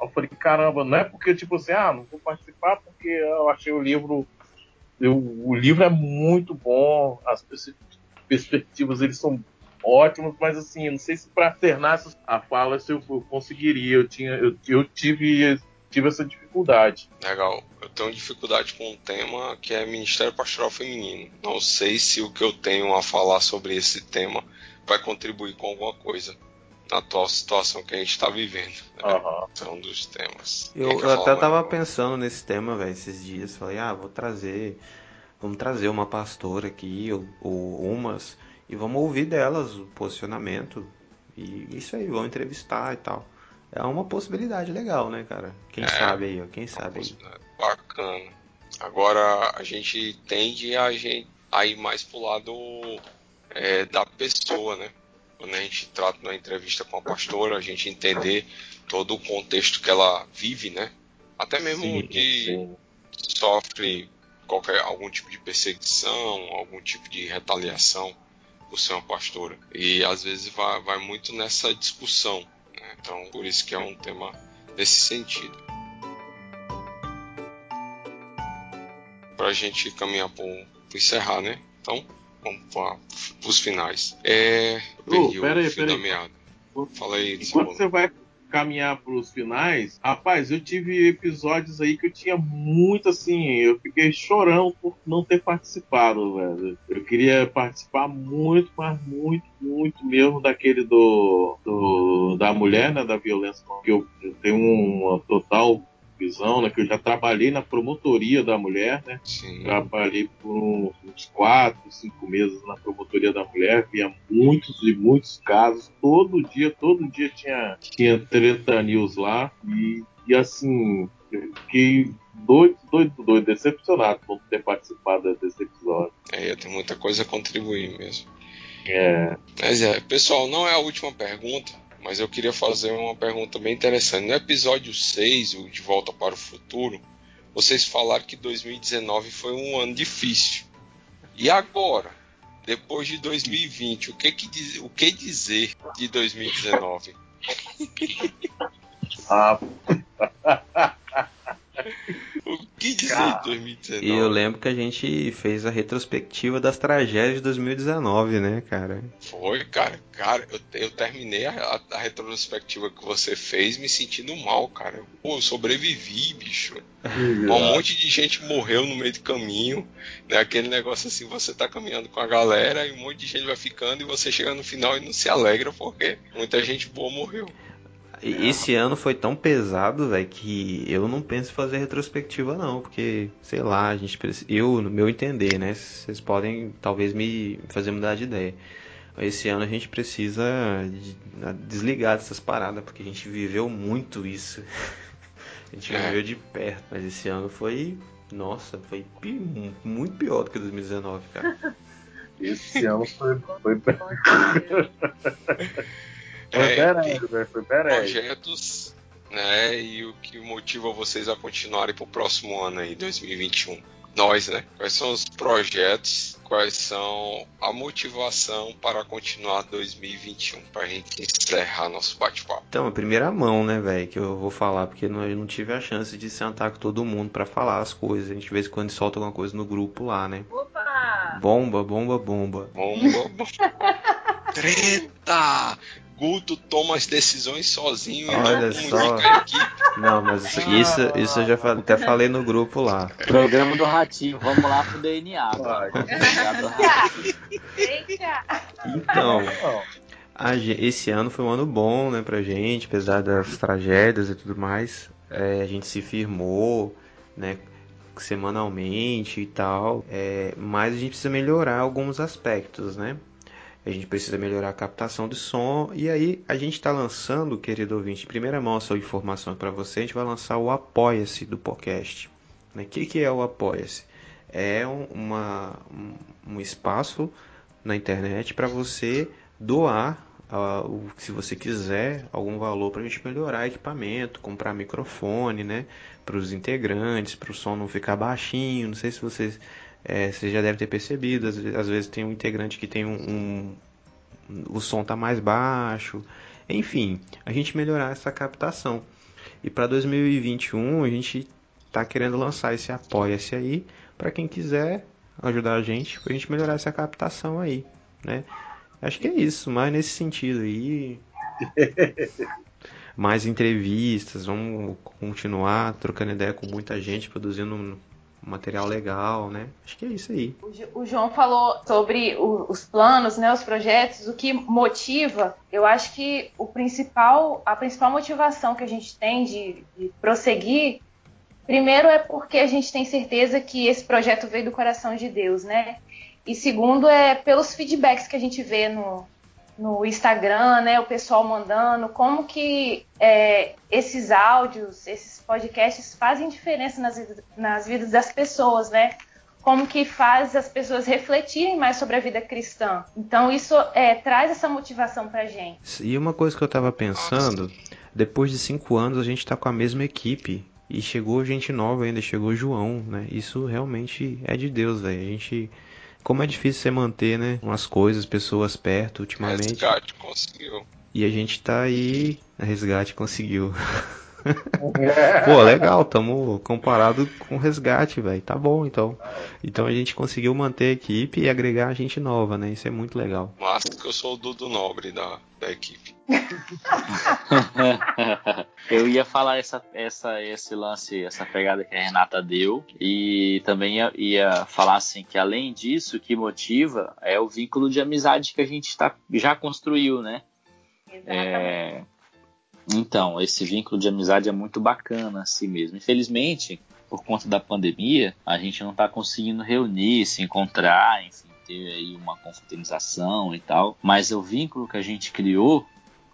Eu falei, caramba, não é porque, tipo assim, ah, não vou participar porque eu achei o livro. eu- o livro é muito bom, as perce- perspectivas eles são ótimas, mas assim, não sei se para ternar essa- a fala se eu, eu conseguiria. Eu, tinha, eu, eu tive, tive essa dificuldade. Legal. Eu tenho dificuldade com um tema que é Ministério Pastoral Feminino. Não sei se o que eu tenho a falar sobre esse tema vai contribuir com alguma coisa na atual situação que a gente está vivendo. né? Aham. É um dos temas. Eu, eu até mais? tava pensando nesse tema, velho, esses dias. Falei, ah, vou trazer. Vamos trazer uma pastora aqui, ou, ou umas, e vamos ouvir delas o posicionamento. E isso aí, vamos entrevistar e tal. É uma possibilidade legal, né, cara? Quem É. sabe aí, ó, quem sabe aí. Bacana. Agora a gente tende a, gente, a ir mais pro lado é, da pessoa, né? Quando a gente trata uma entrevista com a pastora, a gente entender todo o contexto que ela vive, né? Até mesmo Sim, que sim. sofre qualquer algum tipo de perseguição, algum tipo de retaliação por ser uma pastora. E às vezes vai, vai muito nessa discussão. né? Então, por isso que é um tema nesse sentido. Pra gente caminhar para encerrar, né? Então, vamos para os finais. É. eu Ô, Perdi pera o aí, fio pera da aí. meada. Fala aí, Enquanto você vai, caminhar para os finais, rapaz, eu tive episódios aí que eu tinha muito assim, eu fiquei chorando por não ter participado, velho. Eu queria participar muito, mas muito, muito mesmo daquele do, do da mulher, né, da violência, que eu, eu tenho uma total visão, né? Que eu já trabalhei na promotoria da mulher, né? Sim. Trabalhei por uns quatro, cinco meses na promotoria da mulher, via muitos e muitos casos. Todo dia, todo dia tinha, tinha treta news lá. E, e assim, eu fiquei doido, doido, doido, decepcionado por ter participado desse episódio. É, tem muita coisa a contribuir mesmo. É. Mas é, pessoal, não é a última pergunta mas eu queria fazer uma pergunta bem interessante. No episódio 6, o De Volta para o Futuro, vocês falaram que 2019 foi um ano difícil. E agora, depois de 2020, o que, que, diz, o que dizer de 2019? Ah. o que dizer de 2019? E eu lembro que a gente fez a retrospectiva das tragédias de 2019, né, cara? Foi, cara. Cara, eu, eu terminei a, a, retrospectiva que você fez me sentindo mal, cara. Pô, eu sobrevivi, bicho. Um monte de gente morreu no meio do caminho. Né? Aquele negócio assim, você tá caminhando com a galera e um monte de gente vai ficando e você chega no final e não se alegra porque muita gente boa morreu. Esse ano foi tão pesado, velho, que eu não penso em fazer retrospectiva não, porque, sei lá, a gente eu, no meu entender, né, vocês podem talvez me fazer mudar de ideia. Esse ano a gente precisa desligar dessas paradas, porque a gente viveu muito isso. a gente é. viveu de perto, mas esse ano foi, nossa, foi muito pior do que 2019, cara. Esse ano foi, foi... Foi é, foi Projetos, né? E o que motiva vocês a continuarem para o próximo ano aí, 2021. Nós, né? Quais são os projetos? Quais são a motivação para continuar 2021? Para a gente encerrar nosso bate-papo. Então, a primeira mão, né, velho, que eu vou falar, porque eu não tive a chance de sentar com todo mundo para falar as coisas. A gente de vez em quando solta alguma coisa no grupo lá, né? Opa! Bomba, bomba, bomba. Bomba, bomba. Treta! Guto toma as decisões sozinho Olha e só. Não, mas isso, isso, isso eu já até falei no grupo lá. Programa do Ratinho, vamos lá pro DNA. Então, a, esse ano foi um ano bom, né, pra gente, apesar das tragédias e tudo mais. É, a gente se firmou, né, semanalmente e tal. É, mas a gente precisa melhorar alguns aspectos, né? A gente precisa melhorar a captação de som. E aí a gente está lançando, querido ouvinte, em primeira mão essa informação para você, a gente vai lançar o Apoia-se do podcast. O né? que, que é o Apoia-se? É uma, um espaço na internet para você doar, uh, se você quiser, algum valor para a gente melhorar equipamento, comprar microfone, né? Para os integrantes, para o som não ficar baixinho. Não sei se vocês é, você já deve ter percebido, às, às, vezes tem um integrante que tem um, um o som está mais baixo. Enfim, a gente melhorar essa captação. E para 2021 a gente está querendo lançar esse apoia-se aí para quem quiser ajudar a gente, para a gente melhorar essa captação aí, né? Acho que é isso, mais nesse sentido aí. mais entrevistas, vamos continuar trocando ideia com muita gente, produzindo material legal, né? Acho que é isso aí. O João falou sobre os planos, né, os projetos, o que motiva. Eu acho que o principal, a principal motivação que a gente tem de, de prosseguir, primeiro é porque a gente tem certeza que esse projeto veio do coração de Deus, né? E segundo é pelos feedbacks que a gente vê no, no Instagram, né, o pessoal mandando, como que é, esses áudios, esses podcasts fazem diferença nas, nas vidas das pessoas, né? Como que faz as pessoas refletirem mais sobre a vida cristã. Então isso é, traz essa motivação pra gente. E uma coisa que eu tava pensando, depois de cinco anos a gente tá com a mesma equipe. E chegou gente nova ainda, chegou João, né? Isso realmente é de Deus, velho. A gente como é difícil você manter, né? Umas coisas, pessoas perto ultimamente. Resgate conseguiu. E a gente tá aí. A resgate conseguiu. Pô, legal, tamo comparado com o resgate, velho. Tá bom, então. Então a gente conseguiu manter a equipe e agregar gente nova, né? Isso é muito legal. Mas que eu sou o Dudu Nobre da, da equipe. eu ia falar essa, essa, esse lance, essa pegada que a Renata deu, e também ia, ia falar assim que além disso, o que motiva é o vínculo de amizade que a gente tá, já construiu, né? É, então, esse vínculo de amizade é muito bacana assim mesmo. Infelizmente, por conta da pandemia, a gente não está conseguindo reunir, se encontrar, enfim, ter aí uma confraternização e tal. Mas o vínculo que a gente criou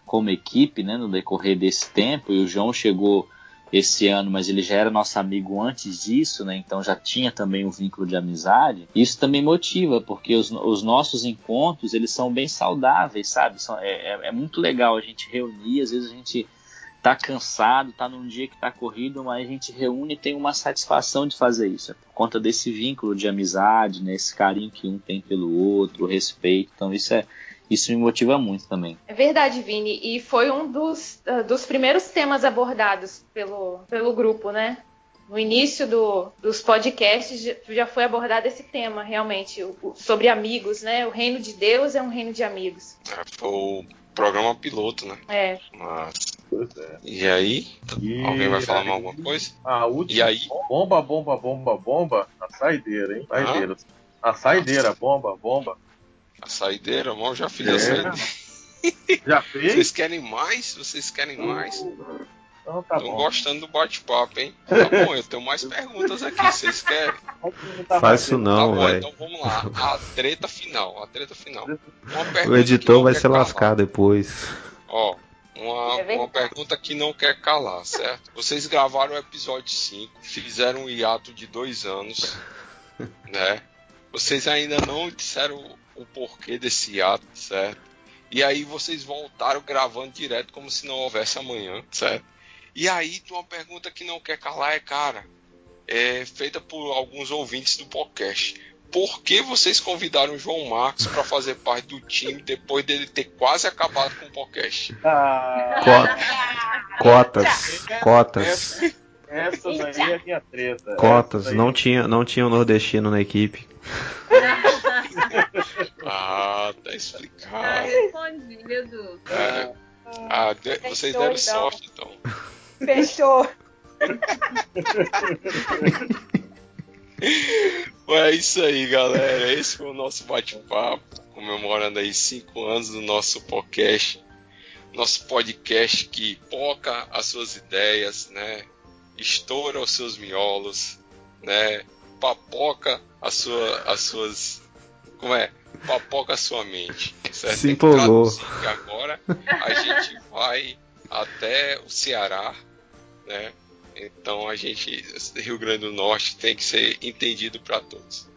como equipe, né, no decorrer desse tempo, e o João chegou esse ano, mas ele já era nosso amigo antes disso, né? Então já tinha também um vínculo de amizade. Isso também motiva, porque os, os nossos encontros eles são bem saudáveis, sabe? São, é, é, é, muito legal a gente reunir. Às vezes a gente tá cansado, tá num dia que tá corrido, mas a gente reúne e tem uma satisfação de fazer isso. É por conta desse vínculo de amizade, né? Esse carinho que um tem pelo outro, o respeito. Então isso é isso me motiva muito também. É verdade, Vini. E foi um dos, uh, dos primeiros temas abordados pelo, pelo grupo, né? No início do, dos podcasts já foi abordado esse tema, realmente, o, o, sobre amigos, né? O reino de Deus é um reino de amigos. É, foi o programa piloto, né? É. Mas... É. E aí? E Alguém vai falar aí, alguma coisa? A última. E aí? Bomba, bomba, bomba, bomba. A saideira, hein? Saideira. Ah? A saideira, bomba, bomba. A saideira, mal já fiz é. a saideira. Já fez? Vocês querem mais? Vocês querem mais? Então tá Tô gostando do bate-papo, hein? Tá bom, eu tenho mais perguntas aqui, vocês querem? Faz isso não, tá velho. Então vamos lá, a treta final, a treta final. o editor vai se calar. lascar depois. Ó, uma, uma pergunta que não quer calar, certo? Vocês gravaram o episódio 5, fizeram um hiato de dois anos, né? Vocês ainda não disseram o porquê desse ato, certo? E aí vocês voltaram gravando direto como se não houvesse amanhã, certo? E aí uma pergunta que não quer calar é, cara, é feita por alguns ouvintes do podcast. Por que vocês convidaram o João Marcos para fazer parte do time depois dele ter quase acabado com o podcast? Ah. Cotas, cotas. Essa, essa daí é a minha treta. Cotas, não tinha, não tinha um nordestino na equipe. Ah, tá explicado. Ah, respondido. É. Ah, de, vocês deram então. sorte então. Fechou. é isso aí, galera. Esse foi o nosso bate-papo, comemorando aí cinco anos do nosso podcast. Nosso podcast que poca as suas ideias, né? Estoura os seus miolos, né? Papoca a sua, as suas como é? Papoca sua mente. Certo? Se empolgou. Que agora a gente vai até o Ceará, né? Então a gente, Rio Grande do Norte, tem que ser entendido para todos.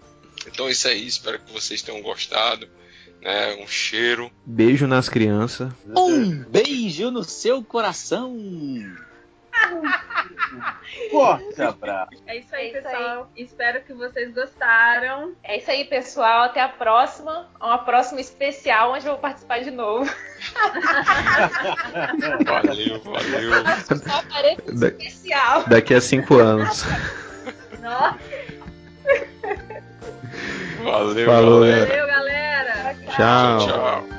Então isso aí, espero que vocês tenham gostado. Né? Um cheiro. Beijo nas crianças. Um beijo no seu coração. É isso aí, é isso pessoal. Aí. Espero que vocês gostaram. É isso aí, pessoal. Até a próxima. Uma próxima especial onde eu vou participar de novo. valeu, valeu. Só da especial. Daqui a cinco anos. Nossa. Valeu, Falou, galera. Valeu, galera. Tchau. tchau.